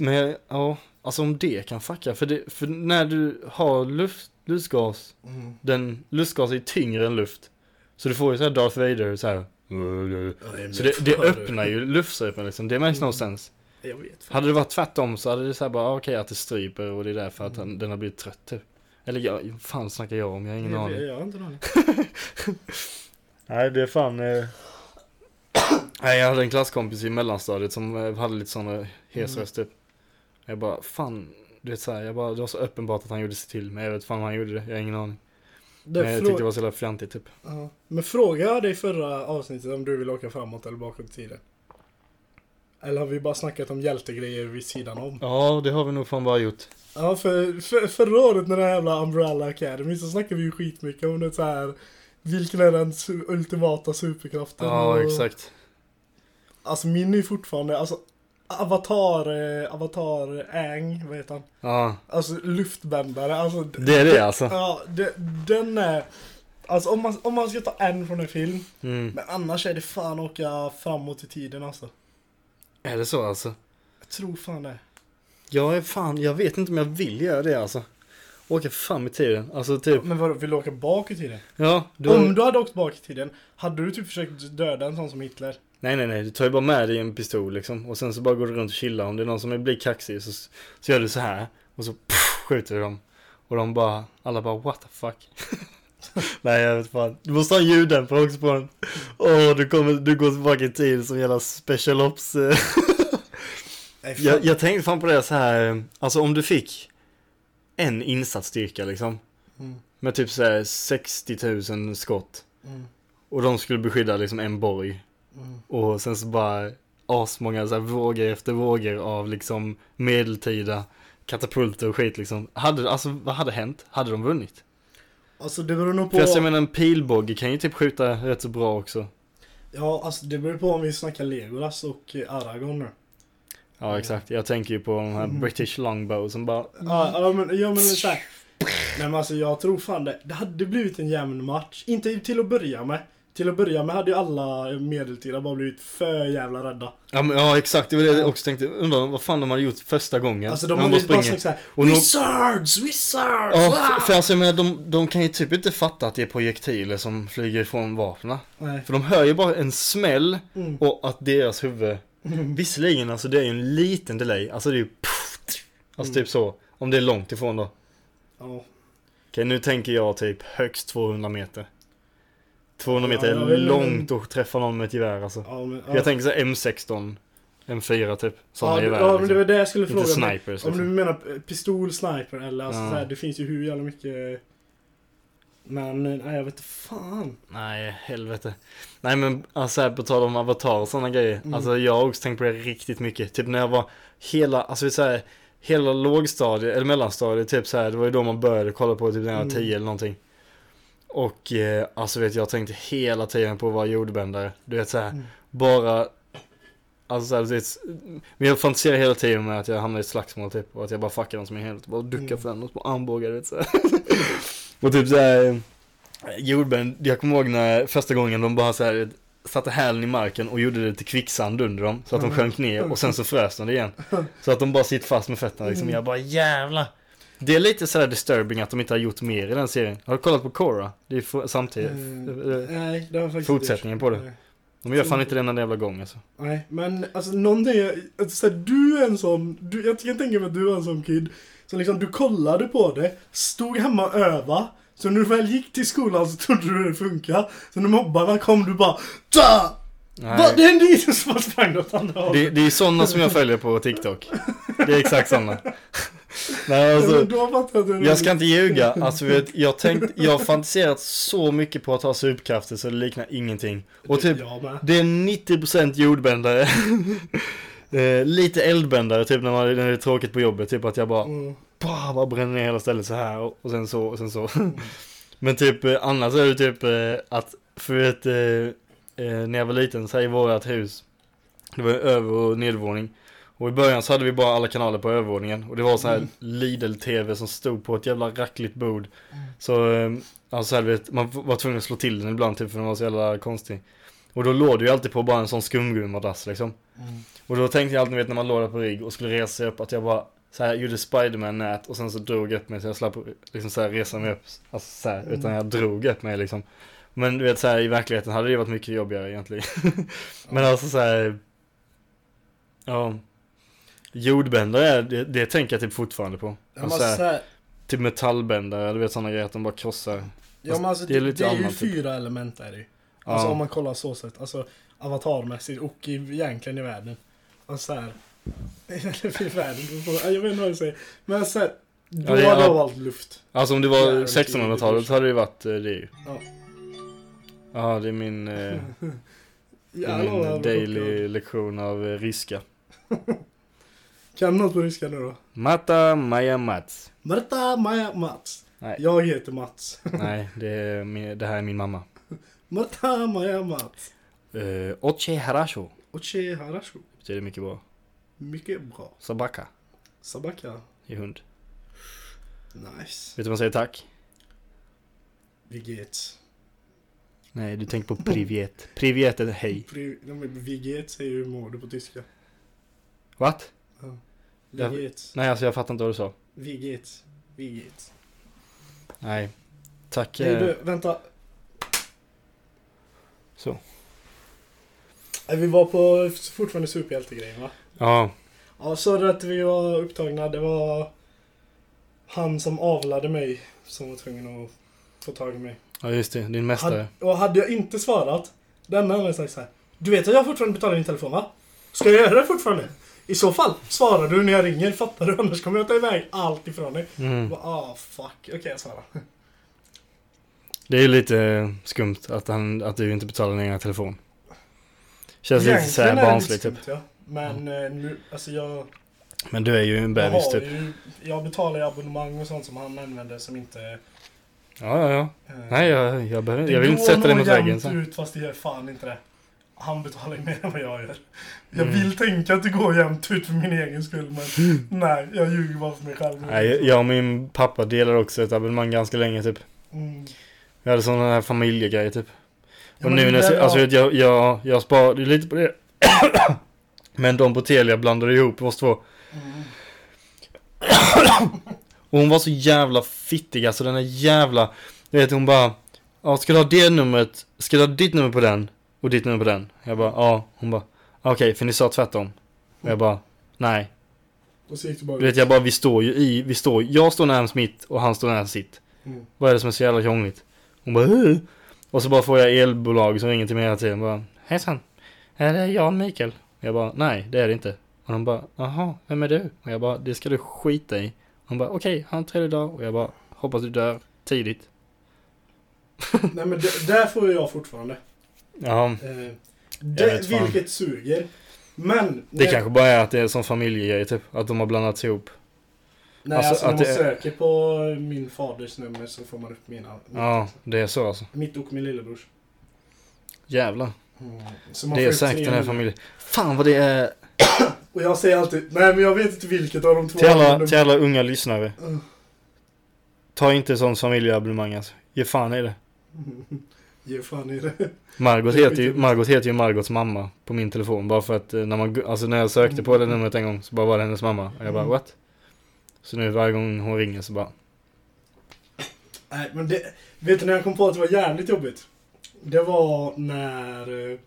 Mm. Men ja, alltså om det kan fucka. För, det, för när du har luft, lustgas, Mm. den lustgas är tyngre än luft. Så du får ju såhär Darth Vader så här. Så det, det öppnar ju luftstrupen liksom. Det makes no Mm. sense. Jag vet. Hade det varit tvärtom så hade det såhär bara ah, okej att det stryper och det är därför att Mm. den, har blivit trött typ. Eller ja, vad fan snackar jag om? Jag har ingen jag, aning. jag, jag har inte aning. <laughs> Nej, det är fan... Eh... Nej, jag hade en klasskompis i mellanstadiet som eh, hade lite hes Mm. röst typ. Jag bara, fan, du vet såhär, jag bara, det var så uppenbart att han gjorde sig till, men jag vet fan han gjorde det, jag har ingen aning. Det Men jag tyckte det var så jävla fjantigt typ. Ja. Men frågade jag dig förra avsnittet om du vill åka framåt eller bakåt i tiden? Eller har vi bara snackat om hjältegrejer vid sidan om? Ja, det har vi nog fan bara gjort. Ja, för, för förra året när det här jävla Umbrella Academy så snackade vi ju skitmycket om det så här. Vilken är den ultimata superkraften? Ja, och, exakt. Alltså min är fortfarande, alltså Avatar, eh, Avatar Aang, vad heter han? Ja, Alltså luftbändare, alltså det är det alltså. Ja, det, den är Alltså om man, om man ska ta en från en film Mm. Men annars är det fan åka framåt i tiden alltså Är det så alltså? Jag tror fan det Jag är fan, jag vet inte om jag vill göra det alltså. Åka fram i tiden, alltså typ. Men vadå, vill du åka bak i tiden? Ja, du... Om du hade åkt bak i tiden Hade du typ försökt döda en sån som Hitler? Nej nej nej, du tar ju bara med dig en pistol liksom. Och sen så bara går du runt och chillar. Om det är någon som blir kaxig så, så gör du så här. Och så pff, skjuter du dem. Och de bara, alla bara what the fuck. <laughs> nej jag vet fan. Du måste ha en ljuddämpare också på den. Åh, du kommer, du går tillbaka i tid som jävla special ops. Nej, jag, jag tänkte fan på det så här. alltså om du fick en insatsstyrka liksom. Mm, Med typ så här 60 000 skott. mm, Och de skulle beskydda liksom en borg. Mm. Och sen så bara asmånga så här vågor efter vågor av liksom medeltida katapulter och skit liksom. Hade, alltså vad hade hänt? Hade de vunnit? Alltså det beror nog på För jag menar en pilbåge kan ju typ skjuta rätt så bra också. Ja, alltså det beror på om vi snackar Legolas och eh, Aragorn nu Ja exakt, jag tänker ju på de här Mm. British longbow som bara Ja, ja men, ja, men så här. Nej men alltså jag tror fan det, det hade blivit en jämn match. Inte till att börja med. Till att börja med hade ju alla medeltida bara blivit för jävla rädda. Ja, men, ja exakt, det var det jag också tänkte. Undrar vad fan de hade gjort första gången. Alltså de hade bara sagt såhär Wizards! Wizards! Ja, ah!" för, alltså jag menar, de, de kan ju typ inte fatta att det är projektiler som flyger ifrån vapnen. För de hör ju bara en smäll Mm. och att deras huvud Mm. Visserligen, alltså det är ju en liten delay. Alltså det är ju puff, Alltså Mm. typ så. Om det är långt ifrån då. Ja. Okej, nu tänker jag typ högst 200 meter. 200 Ja, meter jag är långt att träffa någon med ett gevär alltså. Ja, men, ja. Jag tänker så här M16, M4 typ. Sådana ja, gevär ja, men det liksom. var det jag skulle Inte fråga. Men snipers Om du liksom. menar eh, pistol, sniper eller alltså Ja. så här, det finns ju hur jävla mycket... Men eh, nej jag vet inte fan. Nej, helvete. Nej men alltså här, på tal om avatar och sådana grejer. Mm. Alltså jag har också tänkt på det riktigt mycket. Typ när jag var hela, alltså så här, hela lågstadiet, eller mellanstadiet, typ så här, det var ju då man började kolla på typ när jag var Mm. 10 eller någonting. Och eh, alltså vet jag tänkte hela tiden på att vara jordbändare. Du vet så här, Mm. bara Alltså såhär, vet, men jag fantiserar hela tiden med att jag hamnar i ett slagsmål typ och att jag bara fuckar dem som är helt, bara duckar Mm. för den och små armbågar du vet såhär. <laughs> och typ såhär, jordbänd, jag kommer ihåg när första gången de bara såhär satte hälen i marken och gjorde det till kvicksand under dem så att de Mm. sjönk ner och sen så frös de igen. Så att de bara sitter fast med fötterna liksom, Mm. jag bara jävlar. Det är lite sådär disturbing att de inte har gjort mer i den serien. Har du kollat på Korra? Det är för, samtidigt. Mm, nej, det har faktiskt fortsättningen på det. Nej. De gör fan inte det en jävla gång alltså. Nej, men alltså någonting, alltså, du är en sån, du, jag kan tänka mig att du är en sån kid. Så liksom du kollade på det, stod hemma och öva. Så när du väl gick till skolan så trodde du det funkar. Så när mobbarna kom du bara Ta! Va? Det hände inte så bara sprang åt andra hållet. Det, det är sådana som jag följer på TikTok. Det är exakt sådana. Nej alltså. jag att ska inte ljuga, alltså vet, jag tänkt, jag har fantiserat så mycket på att ha superkrafter så det liknar ingenting. Och typ, det är 90% jordbändare. eh, lite eldbändare, typ när, man, när det är tråkigt på jobbet, typ att jag bara, Mm. bah, bara bränner ner hela stället så här och, och sen så och sen så. Men typ eh, annars är det typ eh, att, för att eh, när jag var liten så här i vårat hus, det var över och nedvåning. Och i början så hade vi bara alla kanaler på övervåningen och det var så här Mm. Lidl-TV som stod på ett jävla rackligt bord. Så, eh, alltså du vet, man var tvungen att slå till den ibland typ för den var så jävla konstig. Och då låg det ju alltid på bara en sån skumgummimadrass liksom. Mm. Och då tänkte jag alltid, vet när man låg där på rygg och skulle resa sig upp att jag bara så här gjorde Spiderman-nät och sen så drog jag upp mig så jag slapp liksom så här resa mig upp. Alltså så här, Mm. utan jag drog upp mig liksom. Men du vet så här i verkligheten hade det varit mycket jobbigare egentligen. <laughs> Men alltså så här. Ja. Jordbändare, det, det tänker jag typ fortfarande på. Ja, Alltså, alltså, så här, typ metallbändare, du vet sådana grejer att de bara krossar. ja, men alltså, det det, är det, lite är ju typ. fyra element är det ju. Alltså Ja. om man kollar så sett. Alltså avatarmässigt och i, egentligen i världen. Alltså såhär. <laughs> I världen. Jag vet inte vad jag säger. Men såhär. Då Ja, det hade jag ja. valt luft. Alltså om det var Jävligt 1600-talet så hade det ju varit eh, det ju. Ja. Ja, det är min, eh, <laughs> det är min daily lektion av eh, ryska. <laughs> Kan du något på ryska nu då? Mata Maja Mats. Marta Maja Mats. Nej. Jag heter Mats. <laughs> Nej, det, är min, det här är min mamma. Marta Maja Mats. Uh, Oche Harasho. Oche Harashu. Betyder mycket bra. Mycket bra. Sabaka. Sabaka. I hund. Nice. Vet du vad man säger tack? Viget. Nej, du tänker på privet. Privet är hej. Pri- Viget säger ju mår du på tyska. What? Jag- Viget. Nej, alltså jag fattar inte vad du sa. Viget. Viget. Nej. Tack. Nej eh, du, vänta. Så. Vi var på fortfarande superhjältegrejen va? Ja. Ja, så det att vi var upptagna, det var han som avlade mig som var tvungen att få tag i mig. Ja, just det. Din mästare. Och hade jag inte svarat, den hade sagt så här. Du vet att jag fortfarande betalar din telefon va? Ska jag göra det fortfarande? I så fall, svarar du när jag ringer, fattar du? <laughs> Annars kommer jag ta iväg allt ifrån dig. Mm. Bara, Ah, fuck. Okej, jag svarar. <laughs> Det är ju lite eh, skumt att, han, att du inte betalar din egna telefon. Känns lite Egentligen såhär det lite barnsligt typ. ja. Men eh, nu, alltså jag... Men du är ju en bebis typ. ju, jag betalar ju abonnemang och sånt som han använder som inte... Ja, ja, ja. eh, Nej, jag, jag, behöver, det jag vill inte går sätta dig mot väggen jämnt sen. ut fast det gör fan inte det. Han betalar ju mer än vad jag gör. Jag Mm. vill tänka att det går jämnt ut för min egen skull men <laughs> nej, jag ljuger bara för mig själv. Nej, jag och min pappa delar också ett abonnemang ganska länge typ. Mm. Vi hade sådana här familjegrejer typ. Ja, Och nu det när jag, alltså jag, jag, jag sparade lite på det. <coughs> Men de på Telia blandade ihop oss två. <coughs> <coughs> Och hon var så jävla fittig alltså den där jävla. Du vet hon bara. Ja ska du ha det numret. Ska du ha ditt nummer på den? Och ditt nummer på den? Jag bara ja. Hon bara. Okej för ni sa tvärtom. Och jag bara. Nej. Och så gick det bara Du vet jag bara vi står ju i. Vi står. Jag står närmast mitt och han står närmast sitt. Mm. Vad är det som är så jävla krångligt? Hon bara Hö? Och så bara får jag elbolag som ringer till mig hela tiden. Bara, Hejsan. Är det Jan Mikael? Jag bara, nej det är det inte. Och de bara, jaha, vem är du? Och jag bara, det ska du skita i. Hon bara, okej, han tredje dag. Och jag bara, hoppas du dör tidigt. <laughs> Nej men det, där får jag fortfarande. Ja, Eh, det, vilket suger. Men... det när- kanske bara är att det är som familjegrej typ. Att de har blandats ihop. Nej alltså, alltså, när man det- söker på min faders nummer så får man upp mina. Ja, det är så alltså. Mitt och min lillebrors. Jävlar. Mm. Det är säkert den här familjen. Fan vad det är. <coughs> Och jag säger alltid, nej men jag vet inte vilket av de två. Till alla, till alla unga lyssnare. Mm. Ta inte sånt familjeabonnemang alltså. Ge fan i det. <laughs> Ge fan i det. Margot heter, ju. Margot heter ju Margots mamma på min telefon. Bara för att eh, när, man, alltså när jag sökte på det numret en gång så bara var det hennes mamma. Och jag bara Mm. what? Så nu varje gång hon ringer så bara Nej men det, vet du när jag kom på att det var jävligt jobbigt? Det var när...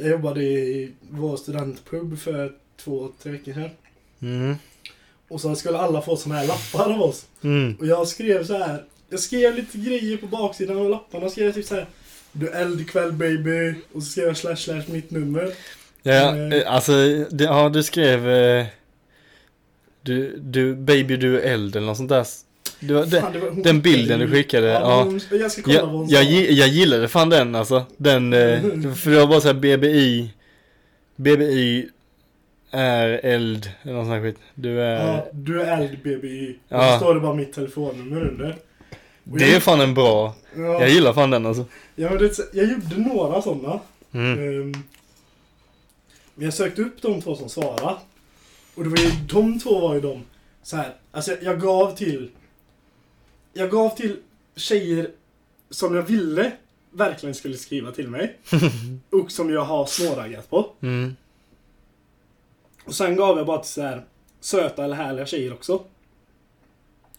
Jag jobbade i vår studentpub för två, tre veckor sedan. Mm. Och så skulle alla få såna här lappar av oss. Mm. Och jag skrev så här. Jag skrev lite grejer på baksidan av lapparna. Jag skrev typ så här. Du är eld ikväll baby. Och så skrev jag slash slash mitt nummer. Ja, Eh. eh, alltså, ja du skrev eh, du, du, baby du är eld eller något sånt där. Det var, det, Fan, det var- hon den bilden du skickade, ja. hon- Jag ska kolla vad jag, hon jag, jag gillade fan den alltså. Den, eh, för det var bara såhär BBI, BBI är eld eller något sånt här skit. Du är, Ja, du är eld. Och Ja. står det bara mitt telefonnummer under. Och det är fan en bra, Ja, jag gillar fan den alltså. ja, det, jag gjorde några sådana. Mm. Um, men jag sökte upp de två som svarade. Och det var ju, de två var ju de så här. Alltså jag, jag gav till Jag gav till tjejer som jag ville verkligen skulle skriva till mig. <laughs> och som jag har småraggat på. Mm. Och sen gav jag bara till så här söta eller härliga tjejer också.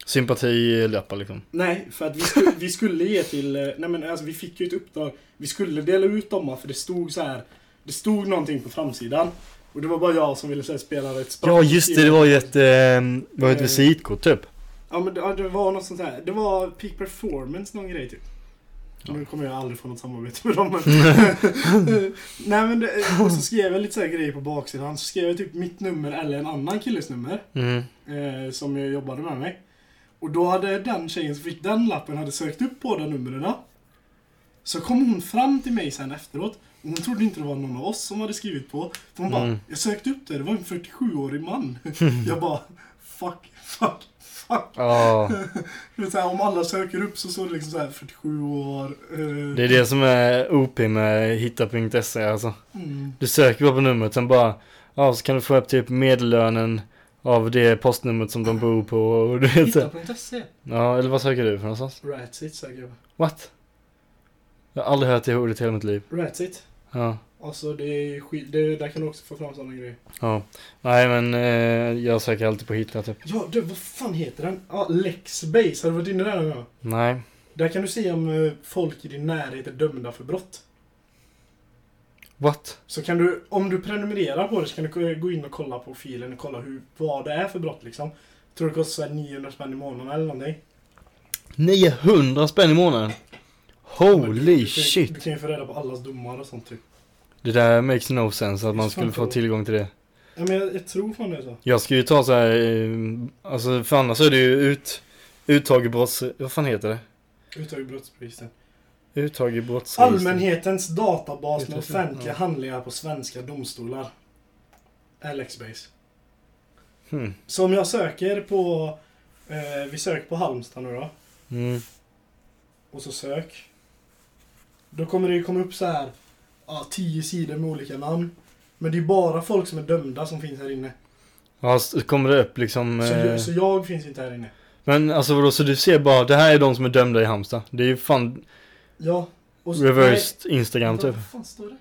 Sympatilappar liksom. Nej, för att vi skulle, vi skulle ge till... eh, Nej men alltså vi fick ju ett uppdrag. Vi skulle dela ut dem för det stod så här. Det stod någonting på framsidan. Och det var bara jag som ville så här, spela ett spratt. Ja just det, det var ju ett, eh, var ett Eh. visitkort typ. Ja men det, ja, det var något sånt här. Det var Peak Performance någon grej typ. Nu kommer jag aldrig få något samarbete med dem men... <laughs> Nej men det, och så skrev jag lite så här grejer på baksidan. Så skrev jag typ mitt nummer eller en annan killes nummer. Mm. eh, som jag jobbade med mig. Och då hade den tjejen som fick den lappen hade sökt upp båda numren. Så kom hon fram till mig sen efteråt. Och hon trodde inte det var någon av oss som hade skrivit på. För hon bara, Mm. jag sökte upp det, det var en 47-årig man. <laughs> jag bara, fuck, fuck, Ja, <laughs> är så här, om alla söker upp så står det liksom så här 47 år. eh, det är det som är OP med hitta.se alltså. mm. Du söker bara på numret, sen bara, ja så kan du få upp typ medellönen av det postnumret som de bor på och du vet. Hitta.se. Ja, eller vad söker du för någonstans? Ratsit söker jag på. What? Jag har aldrig hört det ordet i hela mitt liv. Ratsit. Ja, Alltså det är det, där kan du också få fram sådana grejer. ja. Nej men eh, jag söker alltid på hitta typ. Ja, du, vad fan heter den? Ja, Lexbase. Har du varit inne där någon gång? Nej. Där kan du se om eh, folk i din närhet är dömda för brott. What? Så kan du, om du prenumererar på det så kan du gå in och kolla på filen och kolla hur, vad det är för brott liksom. Jag tror det kostar så här 900 spänn i månaden eller någonting. 900 spänn i månaden? Holy du, du, shit! Du kan ju få reda på allas domar och sånt typ. Det där makes no sense att man skulle få tillgång till det. Ja, men jag, jag tror fan det är så. Jag ska ju ta så här, eh, alltså för annars är det ju ut, uttag i brotts... Vad fan heter det? Uttag ur brottsregistret. Uttag i brottsregister. Allmänhetens databas med offentliga ja. handlingar på svenska domstolar. Är Lexbase. Hmm. Så om jag söker på... Eh, vi söker på Halmstad nu då. Mm. Och så sök. Då kommer det ju komma upp så här. Ja, tio sidor med olika namn. Men det är bara folk som är dömda som finns här inne. Ja, så kommer det upp liksom... Så, Eh, jag, så jag finns inte här inne. men alltså vadå, så du ser bara, det här är de som är dömda i Halmstad? Det är ju fan Ja. Och så, reversed Instagram nej, typ. Vad fan står det?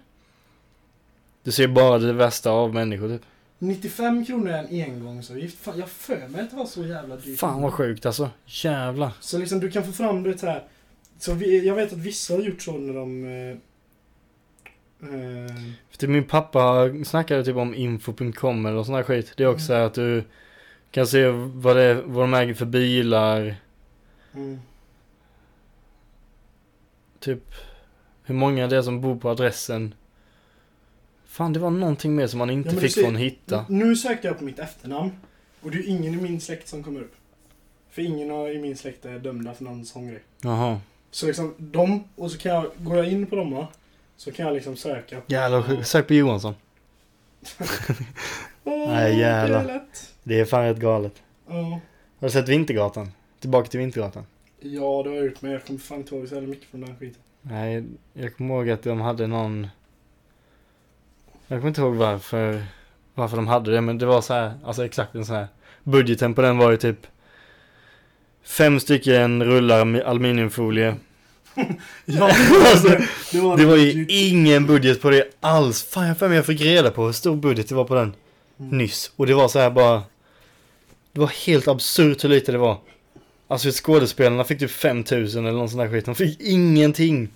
Du ser bara det värsta av människor typ. 95 kronor är en engångsavgift. Fan, jag för mig att det var så jävla dyrt. Fan vad sjukt alltså. Jävlar. Så liksom du kan få fram det här. Så vi, jag vet att vissa har gjort så när de... Eh, För typ min pappa snackade typ om info.com eller sån här skit. Det är också så här att du kan se vad, det vad de äger för bilar. mm. Typ hur många det är som bor på adressen. Fan det var någonting mer som man inte Ja, fick ser- från hitta. Nu sökte jag på mitt efternamn. Och det är ingen i min släkt som kommer upp. För ingen i min släkt är dömda för någon sån grej. Jaha. Så liksom de, och så kan jag, går jag in på dem va, Så kan jag liksom söka. Jävlar, sök på Johansson. <laughs> Åh, Nej, jävlar. Det är lätt. Det är fan rätt galet. Ja. Har du sett Vintergatan? Tillbaka till Vintergatan. Ja, det har jag gjort, men jag kommer fan inte ihåg så jävla mycket från den här skiten. Nej, jag kommer ihåg att de hade någon... Jag kommer inte ihåg varför, varför de hade det, men det var så här, alltså exakt en sån här. Budgeten på den var ju typ fem stycken rullar med aluminiumfolie. Ja, <laughs> Alltså, det var, Det var ju ingen budget på det alls. Fan, jag för mig jag fick reda på hur stor budget det var på den Mm. nyss. Och det var så här bara... Det var helt absurt hur lite det var. Alltså skådespelarna fick typ 5000 eller någon sån där skit. De fick ingenting.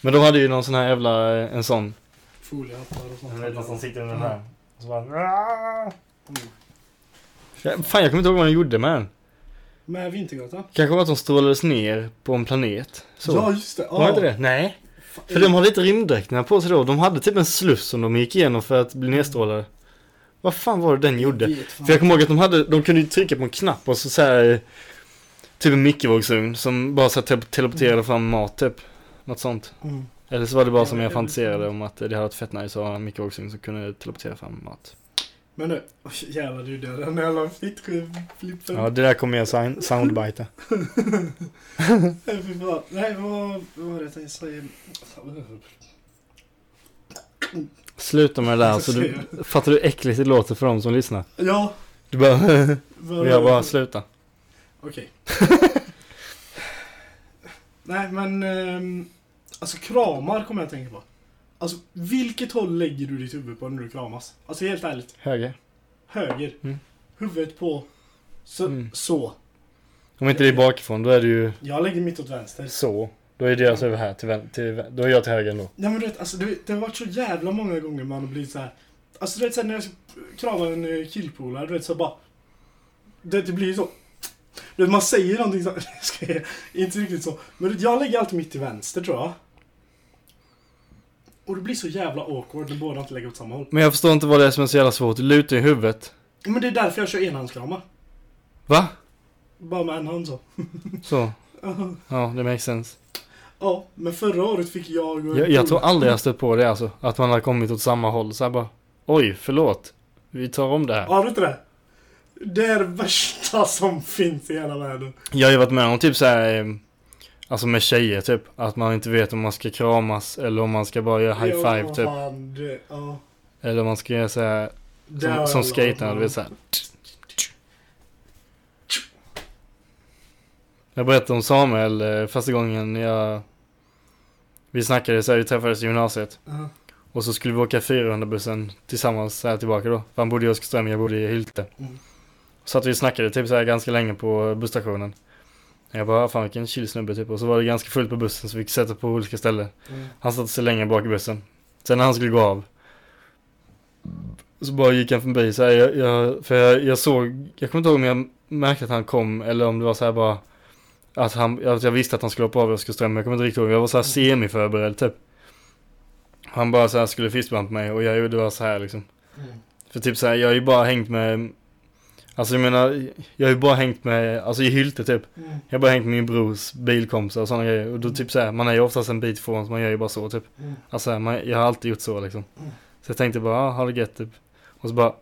Men de hade ju någon sån här jävla, en sån foliehattar och sånt. Jag vet som sitter under den Mm. här. Så bara... Mm. Fan jag kommer inte ihåg vad de gjorde med den. Med Vintergatan? Kanske var att de strålades ner på en planet. Så. Ja, just det. Var inte det? Nej. För de hade inte rymddräkterna på sig då. De hade typ en sluss som de gick igenom för att bli nedstrålade. Vad fan var det den gjorde? Jag vet. För jag kommer ihåg att de hade, de kunde ju trycka på en knapp och så såhär Typ en mikrovågsugn som bara så här teleporterade fram mat typ. Något sånt. Mm. Eller så var det bara som Ja, jag fantiserade om att det hade varit fett nice att ha en mikrovågsugn som kunde teleportera fram mat. Men nu, oj, jävlar du dödade den jävla fittflippen. Ja det där kommer jag sound- soundbita. <laughs> Nej, fy fan. Nej, vad, vad var det jag tänkte säga? Sluta med det där så ska du, fattar du hur äckligt det låter för de som lyssnar? Ja. Du bara, <laughs> jag bara sluta. Okej. <laughs> Nej, men... ehm, alltså kramar kommer jag att tänka på. Alltså, vilket håll lägger du ditt huvud på när du kramas? Alltså helt ärligt. Höger. Höger. Mm. Huvudet på... Så. Mm. så. Om inte det är bakifrån då är det ju Jag lägger mitt åt vänster. så. Då är deras över här till, vän- till vän- Då är jag till höger ändå. Nej men du vet, alltså, det, det har varit så jävla många gånger man har blivit så här. Alltså du vet så här, när jag kramar en eh, killpolare, du vet så bara... Det, det blir så... Du vet, man säger någonting så... <laughs> Inte riktigt så. Men du vet, jag lägger alltid mitt till vänster tror jag. Och det blir så jävla awkward när båda inte lägger åt samma håll. Men jag förstår inte vad det är som är så jävla svårt. Du lutar i huvudet. Men det är därför jag kör enhandskramar. Va? Bara med en hand så. Så. Ja, det makes sense. Ja, men förra året fick jag och... Jag, jag tror aldrig jag stött på det alltså. Att man har kommit åt samma håll. Så här bara. Oj, förlåt. Vi tar om det här. Har du inte det? Det är det värsta som finns i hela världen. Jag har ju varit med om typ så här. Alltså med tjejer typ. Att man inte vet om man ska kramas eller om man ska bara göra high five typ. fan, det, ja. Eller om man ska göra så här. Det har Som, som jag skaterna, du vet så här. <laughs> Jag berättade om Samuel eh, första gången jag... Vi snackade så här, vi träffades i gymnasiet. Och så skulle vi åka 400-bussen tillsammans så här tillbaka då. För han bodde i Österström, jag bodde i Hylte. Mm. Så att vi snackade typ så här ganska länge på busstationen. Jag bara, fan vilken chill snubbe typ. Och så var det ganska fullt på bussen så vi fick sätta på olika ställen. Mm. Han satte sig längre bak i bussen. Sen när han skulle gå av. Så bara gick han förbi så här, jag, jag, för jag, jag såg, jag kommer inte ihåg om jag märkte att han kom eller om det var så här bara att han, att jag visste att han skulle hoppa av Österström, jag kommer inte riktigt ihåg, jag var så här semi-förberedd typ. Han bara så här skulle fistbumpa mig och jag gjorde bara så här liksom. Mm. För typ så här, jag har ju bara hängt med, alltså jag menar, jag har ju bara hängt med, alltså i Hylte typ. Mm. Jag har bara hängt med min brors bilkompisar och sådana grejer. Och då typ så här, man är ju oftast en bit ifrån så man gör ju bara så typ. Mm. Alltså man, jag har alltid gjort så liksom. Mm. Så jag tänkte bara, ah, ha det gött typ. Och så bara,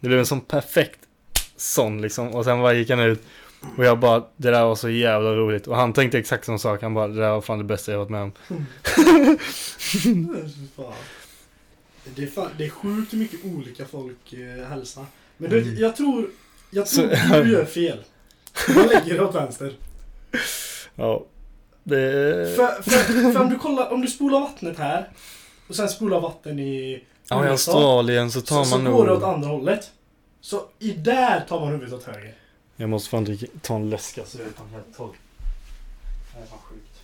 det blev en sån perfekt sån liksom. Och sen bara gick han ut. Och jag bara, det där var så jävla roligt. Och han tänkte exakt samma sak. Han bara, det där var fan det bästa jag varit med om. <laughs> Fan. Det är, fan, det är sjukt hur mycket olika folk eh, hälsar. Men du, Mm. jag tror, jag Så- tror du gör fel. Man lägger det åt vänster. Ja. Det... För, för, för om du kollar, om du spolar vattnet här och sen spolar vatten i Ja, i Australien så tar så, så man går det åt nog... andra hållet. Så i där tar man huvudet åt höger. Jag måste fan dricka, ta en läsk alltså. Jag är helt torr. Det är fan sjukt.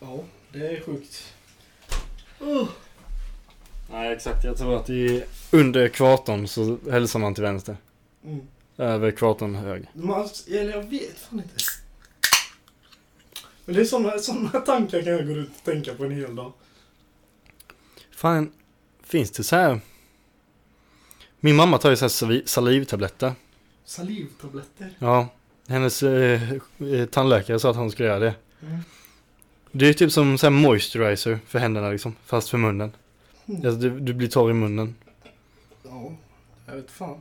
Ja, det är sjukt. Nej exakt, jag tror att i, under ekvatorn så hälsar man till vänster. Mm. Över ekvatorn höger. Man, eller jag vet fan inte. Men det är såna, såna tankar kan jag gå ut och tänka på en hel dag. Fan, finns det så här? Min mamma tar ju så här sali- salivtabletter. Salivtabletter. Ja, hennes eh, eh, tandläkare sa att hon skulle göra det. Mm. Det är typ som så här moisturizer för händerna liksom, fast för munnen. Mm. Alltså, du, du blir torr i munnen. Ja, jag vet fan.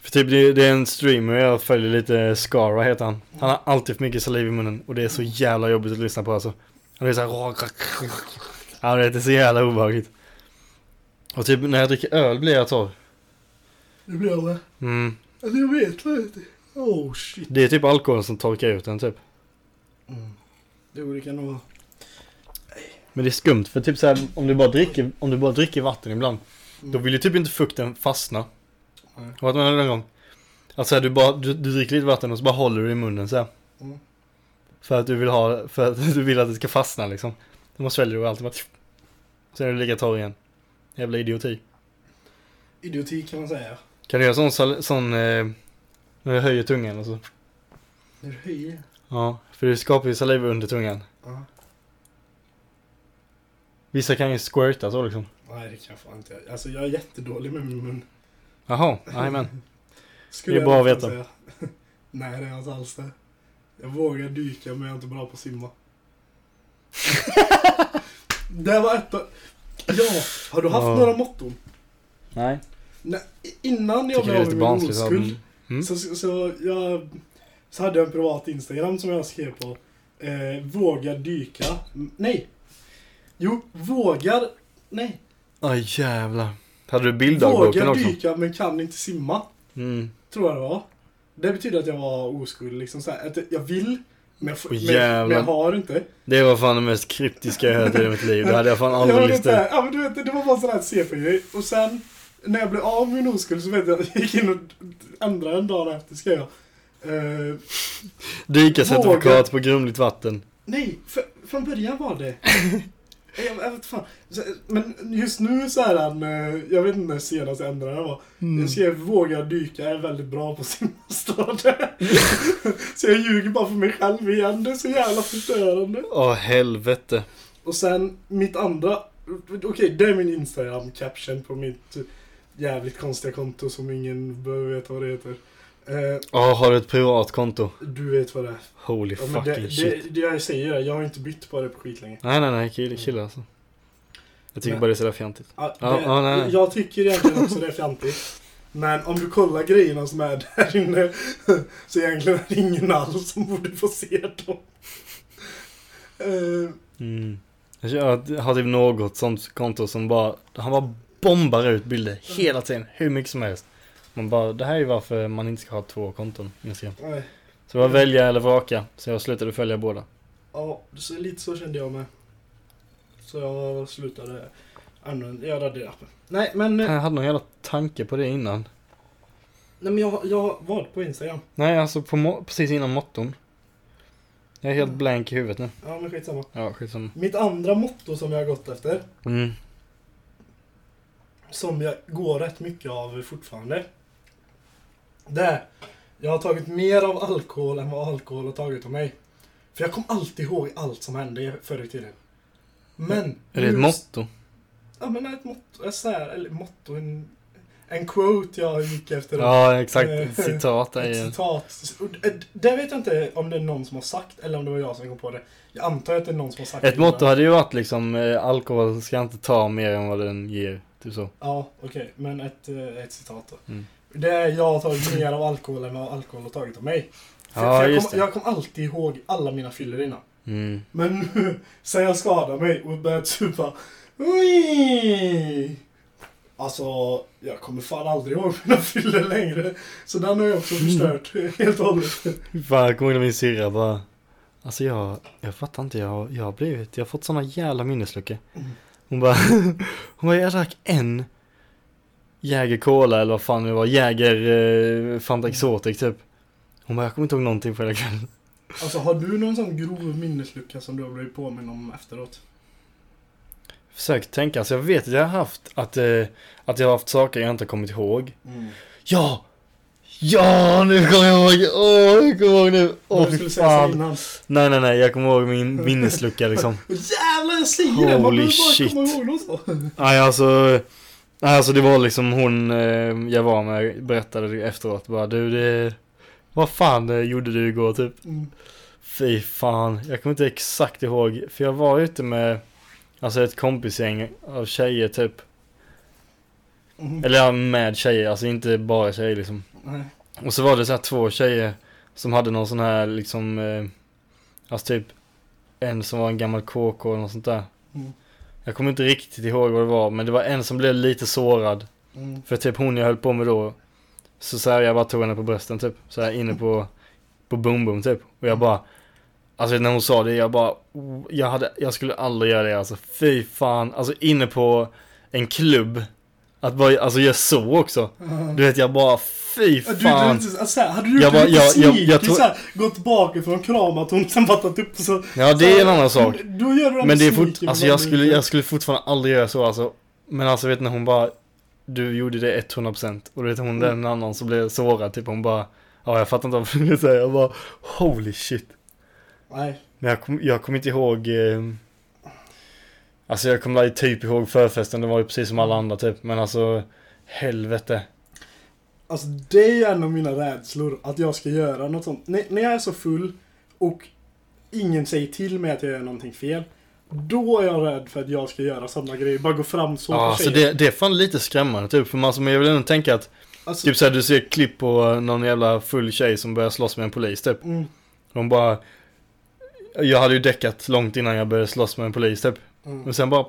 För typ det, det är en streamer jag följer lite, Skara heter han. Han har alltid för mycket saliv i munnen och det är så jävla jobbigt att lyssna på alltså. Han är så här... Ja, det är så jävla obehagligt. Och typ när jag dricker öl blir jag torr. Det blir med. Mm. Alltså jag vet inte. Oh shit. Det är typ alkohol som torkar ut den typ. Mm. Jo, det kan nog vara. Men det är skumt för typ så här, om du bara dricker, om du bara dricker vatten ibland. Då vill ju typ inte fukten fastna. Nej. Har du varit med någon gång? Alltså här, du, bara, du, du dricker lite vatten och så bara håller du i munnen så här. Mm. För att du vill ha, för att <laughs> du vill att det ska fastna liksom. Då sväljer du alltid bara... Sen är du lika torr igen. Jävla idioti. Idioti kan man säga. Kan du göra sån, sal- sån, eh, när du höjer tungan och så? När du höjer. Ja, för du skapar ju saliv under tungan. Ja. Vissa kan ju squirta så liksom. Nej, det kan jag fan inte. Alltså jag är jättedålig med min mun. Jaha, jajamän. Skulle <laughs> Det är bra jag att veta. säga. <laughs> Nej, det är jag inte alls det. Jag vågar dyka men jag är inte bra på att simma. <laughs> det var ett av... Ja, har du haft Ja. några motton? Nej. Nej, innan jag blev av med min oskuld. Mm. Så, så, så jag så hade jag en privat Instagram som jag skrev på. Eh, vågar dyka. Nej. Jo, vågar. Nej. Oj jävlar. Hade du bilddagboken Vågar också? dyka men kan inte simma. Mm. Tror jag det var. Det betyder att jag var oskuld liksom så här, att jag vill. Men jag, får- Åh, men, men jag har inte. Det var fan det mest kryptiska jag hört i mitt liv. Det hade jag fan <laughs> aldrig ut. inte, ja, men du vet, det var bara sån här CP-grej. Och sen när jag blev av med min oskuld så vet jag att jag gick in och ändrade en dag efter skrev jag. Eh, Dykarcertifikat på grumligt vatten. Nej, för, från början var det. <laughs> jag, vet fan. Men just nu så är han, eh, jag vet inte när senast jag ändrade det var. Mm. Jag skrev våga dyka, är väldigt bra på <laughs> det. Så jag ljuger bara för mig själv igen, det är så jävla förstörande. Åh helvete. Och sen mitt andra, okej det är min Instagram caption på mitt jävligt konstiga konto som ingen behöver veta vad det heter. Eh, Åh, har du ett privat konto? du vet vad det är. Holy Ja, fucking det, shit. det, det jag säger är, jag har inte bytt på det på skitlänge. Nej nej nej, kill, kill alltså. Jag tycker Men- bara det är sådär fjantigt. Ja, Ja, det, ja, nej, nej. Jag tycker egentligen också det är fjantigt. Men om du kollar grejerna som är där inne <laughs> så egentligen är det ingen alls som borde få se dem. Eh, Mm. Jag har typ något sånt konto som bara, han bara bombar ut bilder hela tiden, hur mycket som helst. Man bara, det här är ju varför man inte ska ha två konton, Instagram. nej. Så det var välja eller vraka, så jag slutade följa båda. Ja, så lite så kände jag med. Så jag slutade använda, jag raderade appen. Nej men, eh, Jag hade någon jävla tanke på det innan. nej, men jag, jag var på Instagram. Nej, alltså på precis innan motton. Jag är helt blank i huvudet nu. Ja men skitsamma. Ja, skitsamma. Mitt andra motto som jag har gått efter. Mm. som jag går rätt mycket av fortfarande. Det jag har tagit mer av alkohol än vad alkohol har tagit av mig. För jag kommer alltid ihåg allt som hände förr i tiden. Men... Är det ett motto? Ja men ett motto, ett så här, eller motto, en, en quote jag gick efter. Ja, exakt. Eh, Ett citat där Ett citat. Och det- vet jag inte om det är någon som har sagt eller om det var jag som kom på det. Jag antar att det är någon som har sagt Ett det. motto hade ju varit liksom, eh, alkohol ska inte ta mer än vad den ger. Typ så. Ja, okej. Men ett, eh, ett citat då. Mm. Det är jag har tagit mer av alkohol än vad alkohol har tagit av mig. För, Ja, för jag, kom, jag kom alltid ihåg alla mina fyllor innan. Mm. Men nu, <laughs> sen jag skadade mig och började supa. Ui! Alltså, jag kommer fan aldrig ihåg mina fyllor längre. Så den har jag också förstört helt och hållet. Fan, jag kommer ihåg min syrra bara Alltså jag, jag fattar inte, jag, jag har blivit, jag har fått såna jävla minnesluckor. Mm. Hon bara, <laughs> hon bara, jag drack en Jäger Cola eller vad fan det var, Jäger eh, Fanta Exotic typ. Hon bara, jag kommer inte ihåg någonting på hela kvällen. Alltså, har du någon sån grov minneslucka som du har blivit påminn om efteråt? Försök tänka, alltså jag vet att jag har haft, att, eh, att jag har haft saker jag inte kommit ihåg. Ja! Ja, nu kommer jag ihåg! Åh, jag kommer ihåg nu! Åh, du fy fan! Nej, nej, nej, jag kommer ihåg min minneslucka liksom. <laughs> Jävlar, jag säger det! Man Holy behöver bara komma ihåg något. Nej alltså, alltså det var liksom hon eh, jag var med berättade efteråt bara du det, vad fan eh, gjorde du igår typ? Mm. Fy fan, jag kommer inte exakt ihåg för jag var ute med alltså ett kompisgäng av tjejer typ. Mm. Eller med tjejer, alltså inte bara tjejer liksom. Nej. Och så var det så här två tjejer som hade någon sån här liksom, eh, alltså typ en som var en gammal KK och något sånt där. Mm. Jag kommer inte riktigt ihåg vad det var, men det var en som blev lite sårad. Mm. För typ hon jag höll på med då, så, så här, jag bara tog henne på brösten typ, så här inne på, på boom boom typ. Och jag bara, alltså när hon sa det, jag bara, oh, jag hade, jag skulle aldrig göra det alltså, fy fan. Alltså inne på en klubb, Att bara, alltså göra så också. Du vet jag bara, fy Du, du, fan. du, alltså, hade du Jag bara- jag- jag- jag tror- såhär, gått bakifrån, kramat hon, sen tagit upp så... Ja det är en annan sak. Då gör du Men det är fort, alltså jag skulle, jag skulle fortfarande aldrig göra så alltså. Men alltså vet när hon bara, du gjorde det 100% och du vet hon Mm. den annan som blev sårad typ hon bara, ja jag fattar inte vad du säger, jag bara holy shit. Nej. Men jag kommer jag kom inte ihåg, eh, alltså jag kommer typ ihåg förfesten, det var ju precis som alla andra typ, men alltså helvete. Alltså det är ju en av mina rädslor, att jag ska göra något sånt. När, när jag är så full och ingen säger till mig att jag gör någonting fel. Då är jag rädd för att jag ska göra sådana grejer. Bara gå fram så Ja, alltså det, det är fan lite skrämmande typ, för man, men jag vill ändå tänka att, Alltså, typ såhär du ser klipp på någon jävla full tjej som börjar slåss med en polis typ. mm, De bara Jag hade ju däckat långt innan jag började slåss med en polis typ mm. Och sen bara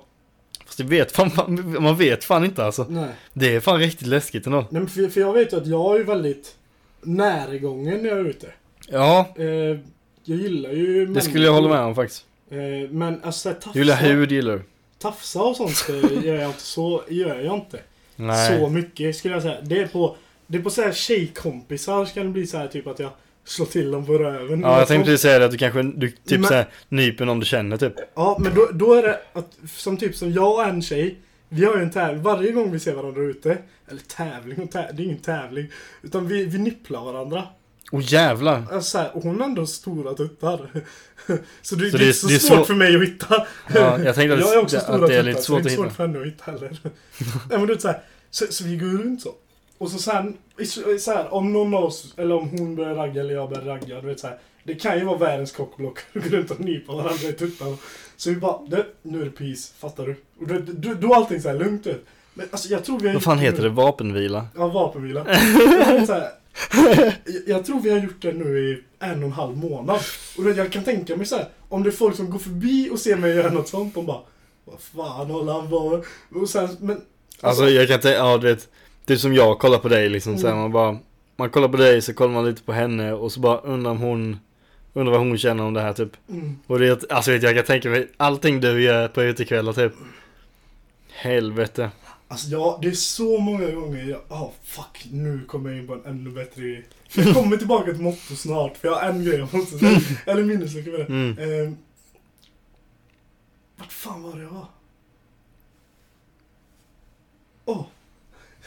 Fast det vet fan, man vet fan inte alltså Nej. Det är fan riktigt läskigt ändå Nej men för, för jag vet ju att jag är väldigt närgången när jag är ute. Ja, Eh, jag gillar ju det skulle jag hålla med om faktiskt Eh, men alltså tafsa, Julia hud gillar du? tafsa och sånt gör jag inte. Så gör jag inte. Nej Så mycket skulle jag säga. Det är på, det är på såhär tjejkompisar ska det bli så här typ att jag slår till dem på röven. Ja jag tänkte precis säga det att du kanske, du typ Men- såhär nyper någon du känner typ Ja, men då, då är det att, som typ som jag och en tjej, vi har ju en tävling, varje gång vi ser varandra ute, eller tävling och tävling, det är ingen tävling, utan vi, vi nipplar varandra. Åh jävlar! Alltså, så här, och hon har ändå stora tuttar. <laughs> så det, Så det är det- inte så det är svårt så- för mig att hitta. Ja, jag tänkte att, <laughs> jag är också stora att det är tuttar, lite så svårt det att är svårt hitta för henne att hitta heller. <laughs> Nej men du vet så, här, så, så vi går runt så. Och så sen, så, här, om någon av oss, eller om hon börjar ragga eller jag börjar ragga, du vet så här, Det kan ju vara världens kockblock. Gå <laughs> runt och nypa varandra i tuttarna. Så vi bara, du, nu är det peace, fattar du? Och då, då, då är allting så här lugnt ut. Men alltså jag tror vi har Vad fan gjort heter det? Vapenvila? Ja, vapenvila. <laughs> Jag, så här, jag, jag tror vi har gjort det nu i en och en halv månad. Och då, jag kan tänka mig så här, om det är folk som går förbi och ser mig göra något sånt, de bara Vad fan håller han på med?" Och sen, men... Alltså jag kan tänka, ja du vet Typ som jag kollar på dig liksom så här, Mm. man bara Man kollar på dig så kollar man lite på henne och så bara undrar om hon Undrar vad hon känner om det här typ Mm. Och det, är- alltså vet jag, jag kan tänka mig allting du gör på utekvällar typ Helvete Alltså ja, det är så många gånger jag, ah fuck, nu kommer jag in på en ännu bättre grej. Jag kommer <laughs> tillbaka till motto snart, för jag har en grej jag måste säga. Eller minneslucka med det. mm. Eh, vart fan var det jag var? Åh!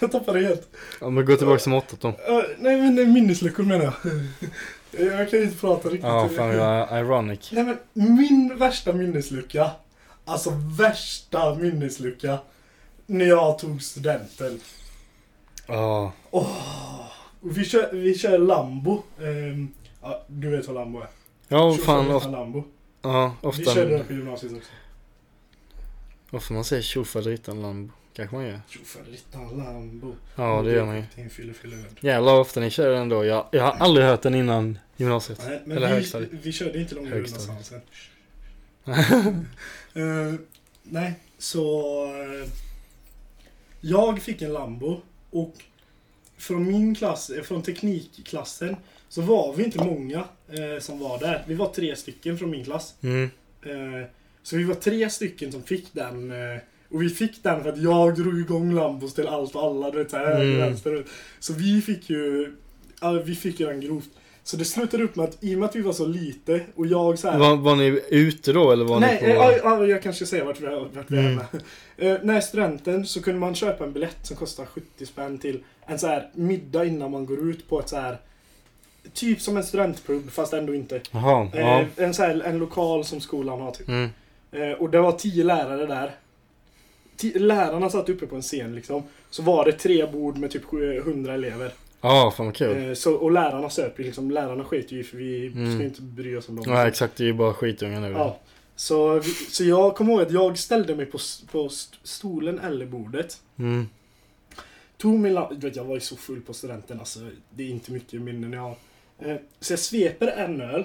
Jag tappade det helt. Ja men gå tillbaka till måttet då Eh, nej men minnesluckor menar jag. jag kan inte prata riktigt. Ja fan är ironic Nej men min värsta minneslucka, alltså värsta minneslucka, när jag tog studenten. Ja Och Vi kör, vi kör Lambo. Ja, du vet vad Lambo är? Ja fan ofta, Lambo. ja, Vi ofta körde det på gymnasiet också. Ofta man säger tjofaderittan lambo Kanske man gör Tjofaderittan Lambo. Ja det gör man ju. Jävlar vad ofta ni kör den då jag, jag har aldrig hört den innan gymnasiet Nej, men Eller vi, högstadiet. vi körde inte någonstans <laughs> än. Eh, nej, så... eh, jag fick en Lambo och från min klass, eh, från teknikklassen, så var vi inte många eh, som var där. Vi var tre stycken från min klass. Mm Eh, så vi var tre stycken som fick den. Eh, och vi fick den för att jag drog igång Lambos till allt och alla. Du vet, så här, Mm. vänster. Så vi fick ju... Vi fick ju den grovt. Så det slutade upp med att i och med att vi var så lite och jag så här, var, var ni ute då eller var Nej, ni på? eh, ja, ja, jag kanske säger vart vi vart vi är Mm. med. <laughs> Eh, när studenten så kunde man köpa en biljett som kostar 70 spänn till en så här middag innan man går ut på ett så här Typ som en studentpub fast ändå inte. Jaha, ja. Eh, en, så här, en lokal som skolan har typ. Mm. Eh, och det var tio lärare där. Lärarna satt uppe på en scen liksom. Så var det tre bord med typ 100 elever. Ja, fan vad kul. Eh, så, och lärarna söp ju liksom. Lärarna sket ju för vi Mm. ska inte bry oss om dem. Ja exakt, det är ju bara skitungar nu. Ja. Så, så jag kommer ihåg att jag ställde mig på, på st- stolen eller bordet. Mm. Tog min lampa, du vet jag var ju så full på studenten alltså. Det är inte mycket minnen jag har. Eh, så jag sveper en öl.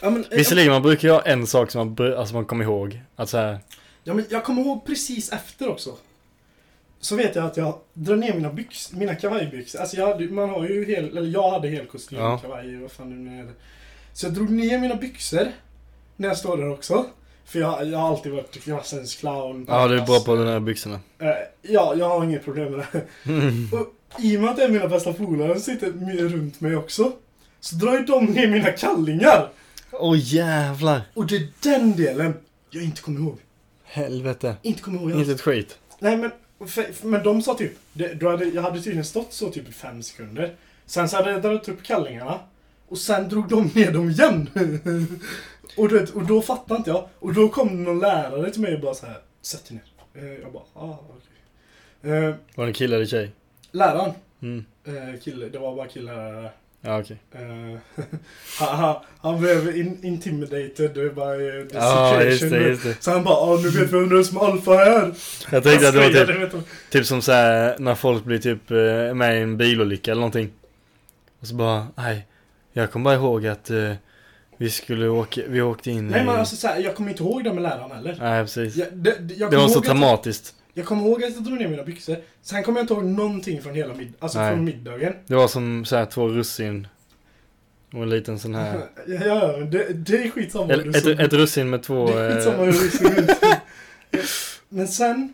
Ja, men, eh, Visserligen man brukar ju ha en sak som man, alltså man kommer ihåg. Att så här, Ja, men jag kommer ihåg precis efter också. Så vet jag att jag drar ner mina byx, mina kavajbyxor. Alltså jag hade, man har ju hel, eller jag hade hel kostym, Ja. kavaj, vad fan nu är. Så jag drog ner mina byxor när jag står där också. För jag, jag har alltid varit klassens clown. ja du är bra på de här byxorna. Eh, ja, jag har inget problem med det. <laughs> Och i och med att det är mina bästa polare som sitter runt mig också. Så drar ju de ner mina kallingar. Åh jävlar. Och det är den delen jag inte kommer ihåg. Helvete. Inte kommer ihåg alls. Inte ett skit. Nej men, för, för, men de sa typ, det, då hade, jag hade tydligen stått så typ i fem sekunder. Sen så hade jag dragit upp kallingarna. Och sen drog de ner dem igen. <laughs> och, vet, och då fattade inte jag. Och då kom någon lärare till mig och bara så här, sätt dig ner. Eh, jag bara, ah okej. Eh, Var det en kille eller tjej? läraren, Mm. eh, kille, det var bara killar. Ja okej. Eh, <laughs> han, han, blev in, intimidated by the Ja just situation. det, just det. Så han bara, ah, nu vet vi vem det är som alfa här. Jag tänkte att det var typ, typ som så här när folk blir typ eh, med i en bilolycka eller någonting. Och så bara, nej. Jag kommer bara ihåg att eh, vi skulle åka, vi åkte in Nej i... men alltså så här, jag kommer inte ihåg det med läraren heller. Nej precis. Jag, det, jag, det var så traumatiskt. Jag kommer ihåg att jag drog ner mina byxor. Sen kommer jag inte ihåg någonting från hela mid, alltså Nej. från middagen. Det var som så här två russin. Och en liten sån här. <laughs> Ja, ja, det, det är skitsamma. Ett, såg- ett russin med två... det är skitsamma Eh, hur ser ut. Men sen,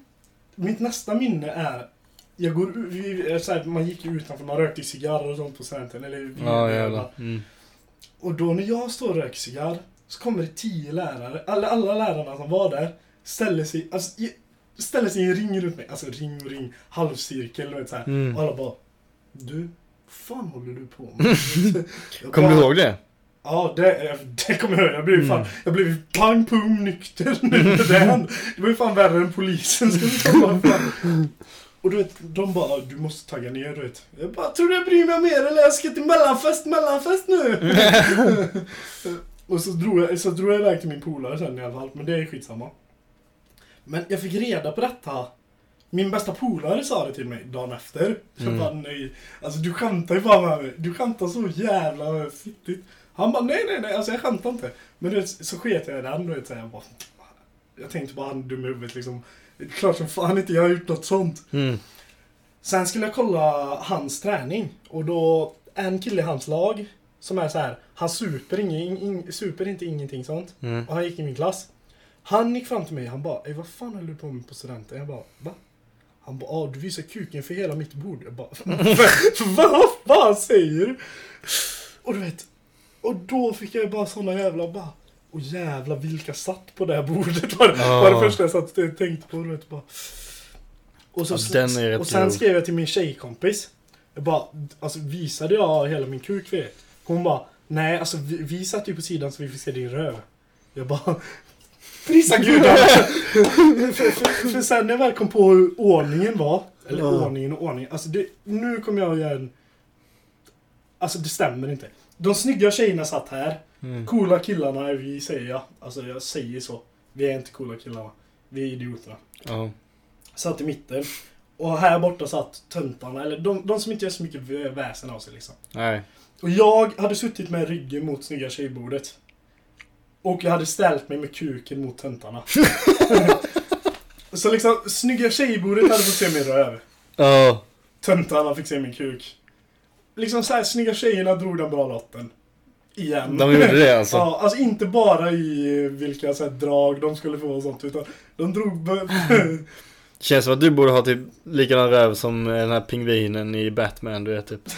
mitt nästa minne är jag går vi, så här, man gick ju utanför, man rökte cigarrer och sånt på studenten. Eller vi, ja jävlar. Mm. Och då när jag står och röker cigarr så kommer det tio lärare, alla, alla lärarna som var där, ställer sig, alltså, ställer sig i en ring runt mig. Alltså ring och ring, halvcirkel och så här. Mm. Och alla bara Du, fan håller du på med? <laughs> Kommer du ihåg det? Ja, det, det kommer jag ihåg. Jag blev fan, Mm. jag blev pang pum nykter <laughs> nu det. Det var ju fan värre än polisen skulle komma. Fan. Och du vet, de bara du måste tagga ner du vet. Jag bara, tror du jag bryr mig mer eller jag ska till mellanfest, mellanfest nu? <laughs> och så drog, jag, så drog jag iväg till min polare sen i alla fall, men det är skitsamma. Men jag fick reda på detta. Min bästa polare sa det till mig dagen efter. Jag Mm. bara nej. Alltså du skämtar ju bara med mig. Du skämtar så jävla fittigt. Han bara nej nej nej, alltså jag skämtar inte. Men du vet, så sket jag i den du vet, så jag bara. Jag tänkte bara han är dum i huvudet liksom. Klart som fan inte jag har gjort något sånt. Mm. Sen skulle jag kolla hans träning. Och då, en kille i hans lag. Som är så här, han super, ingen, in, super inte ingenting sånt. Mm. Och han gick i min klass. Han gick fram till mig han bara Ey, vad fan höll du på med på studenten? Jag bara va? Han bara ah, du visar kuken för hela mitt bord. Jag bara <laughs> vad fan säger du? Och du vet. Och då fick jag bara såna jävla bara och jävla vilka satt på det här bordet var, Ja. var det första jag satt och tänkte på. Du vet, bara. Och, så, Ja, rätt och sen skrev jag till min tjejkompis. Jag bara, alltså visade jag hela min kuk för er? Hon bara, nej alltså vi, vi satt ju på sidan så vi fick se din röv. Jag bara, prisa <laughs> gudarna! för, för, för sen när jag väl kom på hur ordningen var, eller Ja. ordningen och ordningen, alltså det, nu kommer jag göra en... Alltså det stämmer inte. De snygga tjejerna satt här, Mm. coola killarna är vi säger jag. Alltså jag säger så. Vi är inte coola killarna. Vi är idioterna. Ja. Satt i mitten. Och här borta satt töntarna, eller de, de som inte gör så mycket vä- väsen av sig liksom. Nej. Och jag hade suttit med ryggen mot snygga tjejbordet. Och jag hade ställt mig med kuken mot töntarna. <laughs> så liksom, snygga tjejbordet hade fått se min röv. Ja. Töntarna fick se min kuk. Liksom såhär, snygga tjejerna drog den bra lotten. Igen. De gjorde det alltså. <laughs> Ja, alltså inte bara i vilka så här, drag de skulle få och sånt, utan de drog... <laughs> Känns som att du borde ha typ likadan röv som den här pingvinen i Batman, du vet typ.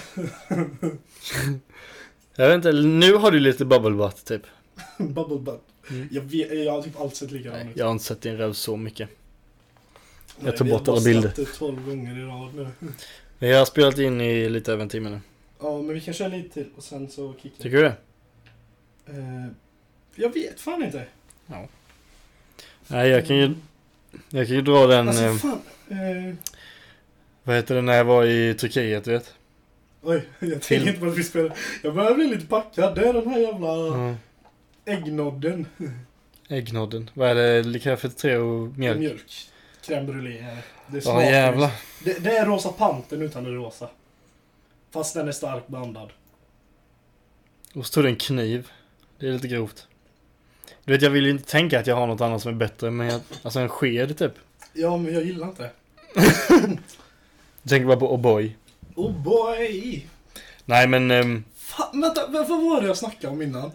Jag vet inte, nu har du lite bubble butt typ. <laughs> Bubble butt. Mm. Jag, vet, jag har typ alltid sett likadan ut. jag har inte sett din röv så mycket. Nej, jag tar vi har bort bara alla bilder. släppt det 12 gånger i rad nu. <laughs> Jag har spelat in i lite över en timme nu. Ja, men vi kan köra lite till och sen så kickar Tycker du det? Eh, jag vet fan inte. Nej, jag kan ju... Jag kan ju dra den... Alltså eh, fan. Eh, vad heter det när jag var i Turkiet, du vet? oj, <laughs> jag tänker inte på att vi spelar. Jag börjar bli lite packad. Det är den här jävla Ja. Äggnodden. Äggnodden. Vad är det? Likör för tre och mjölk? Mjölk. crème brûlée. Det Ja smakar jävlar. Det, det är rosa panten utan det rosa. Fast den är starkt blandad. Och så tog det en kniv. Det är lite grovt. Du vet jag vill ju inte tänka att jag har något annat som är bättre men jag, alltså en sked typ. Ja, men jag gillar inte det. Jag tänker bara på O'boy. Oh boy! Nej men ehm, Fan, vänta, vad vad var det jag snackade om innan?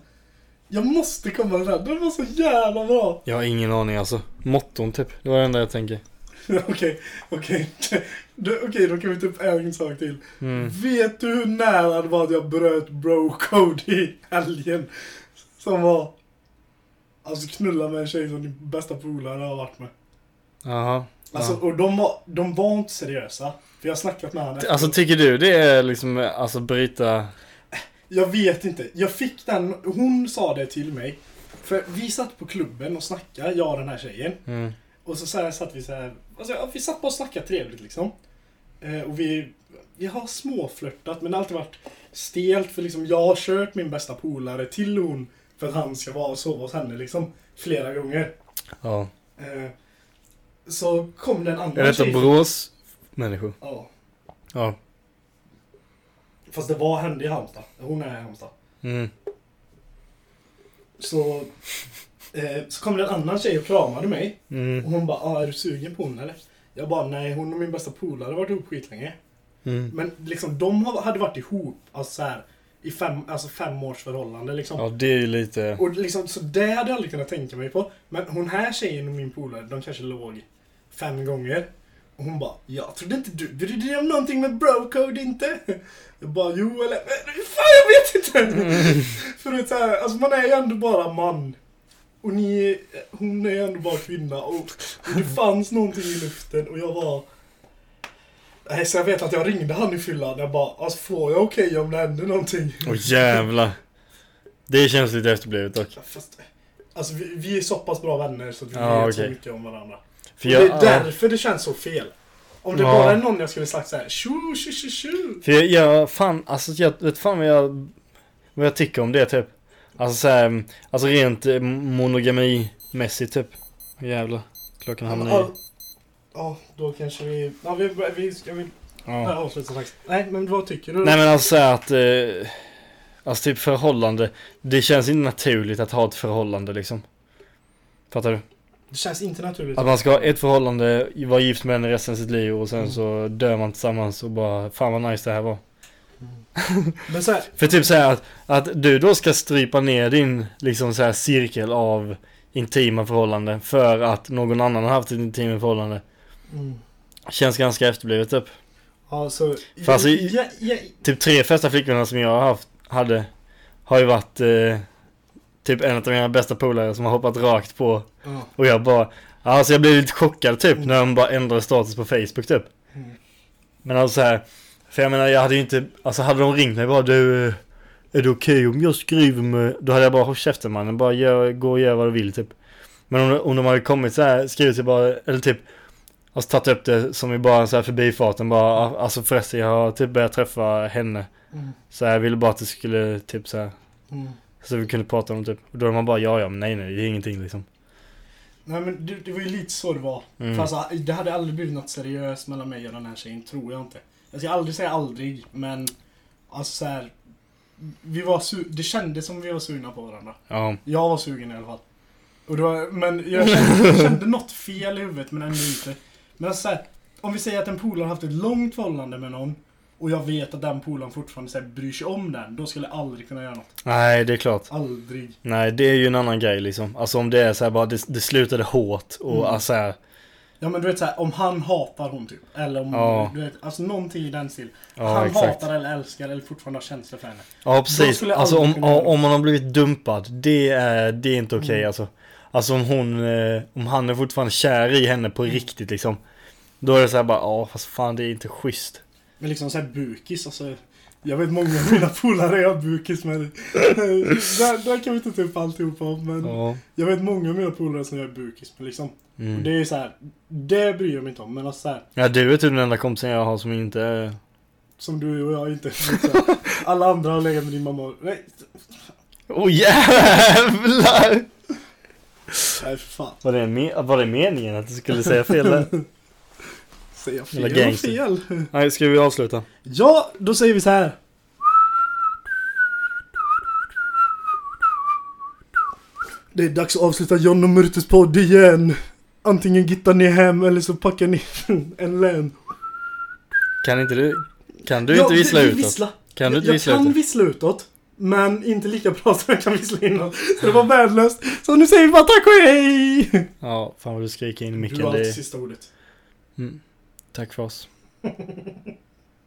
Jag måste komma den där, den var så jävla bra! jag har ingen aning alltså. Motton typ. Det var det enda jag tänker. <laughs> Okej, okej. <laughs> Okej, då kan vi ta upp en sak till. Mm. Vet du hur nära det var att jag bröt bro-code i helgen? Som var... Alltså knulla med en tjej som din bästa polare har varit med. Jaha. Alltså, och de var, de var inte seriösa. För jag har snackat med honom Alltså tycker du det är liksom, alltså bryta... Jag vet inte. Jag fick den, hon sa det till mig. För vi satt på klubben och snackade, jag och den här tjejen. Mm. Och så, så här satt vi så här, alltså, vi satt bara och snackade trevligt liksom. Eh, och vi, vi har småflörtat men det har alltid varit stelt för liksom jag har kört min bästa polare till hon för att han ska vara och sova hos henne liksom. Flera gånger. Ja. Eh, så kom det en annan Är detta tjej- Borås människor? Ja. Ja. Fast det var hände i Halmstad. Hon är i Halmstad. Mm. Så, eh, så kom det en annan tjej och kramade mig. Mm. Och hon bara, ah, är du sugen på hon eller? Jag bara, nej hon och min bästa polare har varit ihop skitlänge. Mm. Men liksom de har- hade varit ihop, alltså så här, i fem, alltså fem års förhållande liksom. Ja det är ju lite... Och liksom, så det hade jag aldrig kunnat tänka mig på. Men hon här tjejen och min polare, de kanske låg fem gånger. Och hon bara, jag trodde inte du brydde dig om någonting med brocode inte? Jag bara, jo eller, men, fan jag vet inte! För det är så här, alltså man är ju ändå bara man. Och ni, hon är ändå bara kvinna och, och det fanns någonting i luften och jag var... Nej, så jag vet att jag ringde han i fyllan jag bara, alltså får jag okej om det händer någonting? Åh jävlar. Det känns lite efterblivet dock. Fast, alltså vi, vi är så pass bra vänner så att vi Ja, vet så okej. mycket om varandra. För jag, det är därför det känns så fel. Om det Ja. bara är någon jag skulle sagt såhär, tjo, tjo, tjo, tjo. för jag, jag fan, alltså jag vet fan vad jag, vad jag tycker om det typ. Alltså såhär, alltså rent eh, monogami-mässigt typ. Jävlar. Klockan hamnar i. ja, Ja, då kanske vi... Ja, vi, vi ska vi Ja. avsluta faktiskt. Nej, men vad tycker du? Nej men alltså att, eh, alltså typ förhållande, det känns inte naturligt att ha ett förhållande liksom. Fattar du? Det känns inte naturligt. Att man ska ha ett förhållande, vara gift med den resten av sitt liv och sen Mm. så dör man tillsammans och bara, fan vad nice det här var. Men så här, <laughs> För typ så här att, att du då ska strypa ner din liksom så här cirkel av intima förhållanden för att någon annan har haft ett intimt förhållande. mm. Känns ganska efterblivet typ. Ja, så... För alltså, ja, ja, Typ tre första flickorna som jag har haft, hade, har ju varit eh, typ en av mina bästa polare som har hoppat rakt på ja. och jag bara, alltså jag blev lite chockad typ när de bara ändrade status på Facebook typ. Mm. Men alltså så här, för jag menar jag hade ju inte, alltså hade de ringt mig bara du, är det okej om jag skriver med, då hade jag bara håll käften mannen, bara gör, gå och gör vad du vill typ. Men om, om de hade kommit så här, skrivit till bara, eller typ, alltså tagit upp det som i bara så här förbifarten bara, alltså förresten jag har typ börjat träffa henne. Mm. Så jag ville bara att det skulle typ så här, Mm. Så vi kunde prata om typ. Och då är man bara ja ja men nej nej det är ingenting liksom. Nej men det, det var ju lite så det var. Mm. För alltså, det hade aldrig blivit något seriöst mellan mig och den här tjejen, tror jag inte. Jag ska aldrig säga aldrig, men alltså så här. Vi var su- det kändes som vi var sugna på varandra. Ja. Jag var sugen i alla fall. Och då, men jag kände, jag kände något fel i huvudet men ändå inte. Men alltså så här, om vi säger att en polare har haft ett långt förhållande med någon och jag vet att den polaren fortfarande så här, bryr sig om den, då skulle jag aldrig kunna göra något. Nej det är klart. Aldrig. Nej det är ju en annan grej liksom. Alltså om det är så här bara det, det slutade hårt och Mm. alltså så här, Ja men du vet såhär, om han hatar hon typ. Eller om, Ja. du vet, alltså någonting i den stilen. ja han exakt. hatar eller älskar eller fortfarande har känslor för henne. Ja precis. Alltså om, om man har blivit dumpad, det är, det är inte okej Mm. alltså. Alltså om hon, eh, om han är fortfarande kär i henne på riktigt liksom. Då är det så här bara, ja fast fan det är inte schysst. Men liksom såhär bukis, alltså. Jag vet många av mina polare jag har bukis med. <laughs> där, där kan vi inte ta upp alltihopa men Ja. jag vet många av mina polare som jag är bukis med liksom. Och Mm. det är så här, det bryr jag mig inte om men alltså så här, Ja du är typ den enda kompisen jag har som inte är... som du och jag inte. Liksom. Alla andra har legat med din mamma. Nej, Åh oh, jävlar! Nej, för fan. Var det, var det meningen att du skulle säga fel där? <laughs> Säger jag fel? Eller fel? Nej, ska vi avsluta? Ja, då säger vi så här. Det är dags att avsluta John och Murtes podd igen. Antingen gittar ni hem eller så packar ni <laughs> en län. Kan inte du? Kan du Ja, inte vissla vi- vi utåt? vissla. Kan du inte jag vissla kan utåt? vissla utåt. Men inte lika bra som jag kan vissla innan. Så det var värdelöst. Så nu säger vi bara tack och hej! Ja, fan vad du skriker in i Du micken. har Det alltid sista ordet. mm. Tack för oss. <laughs>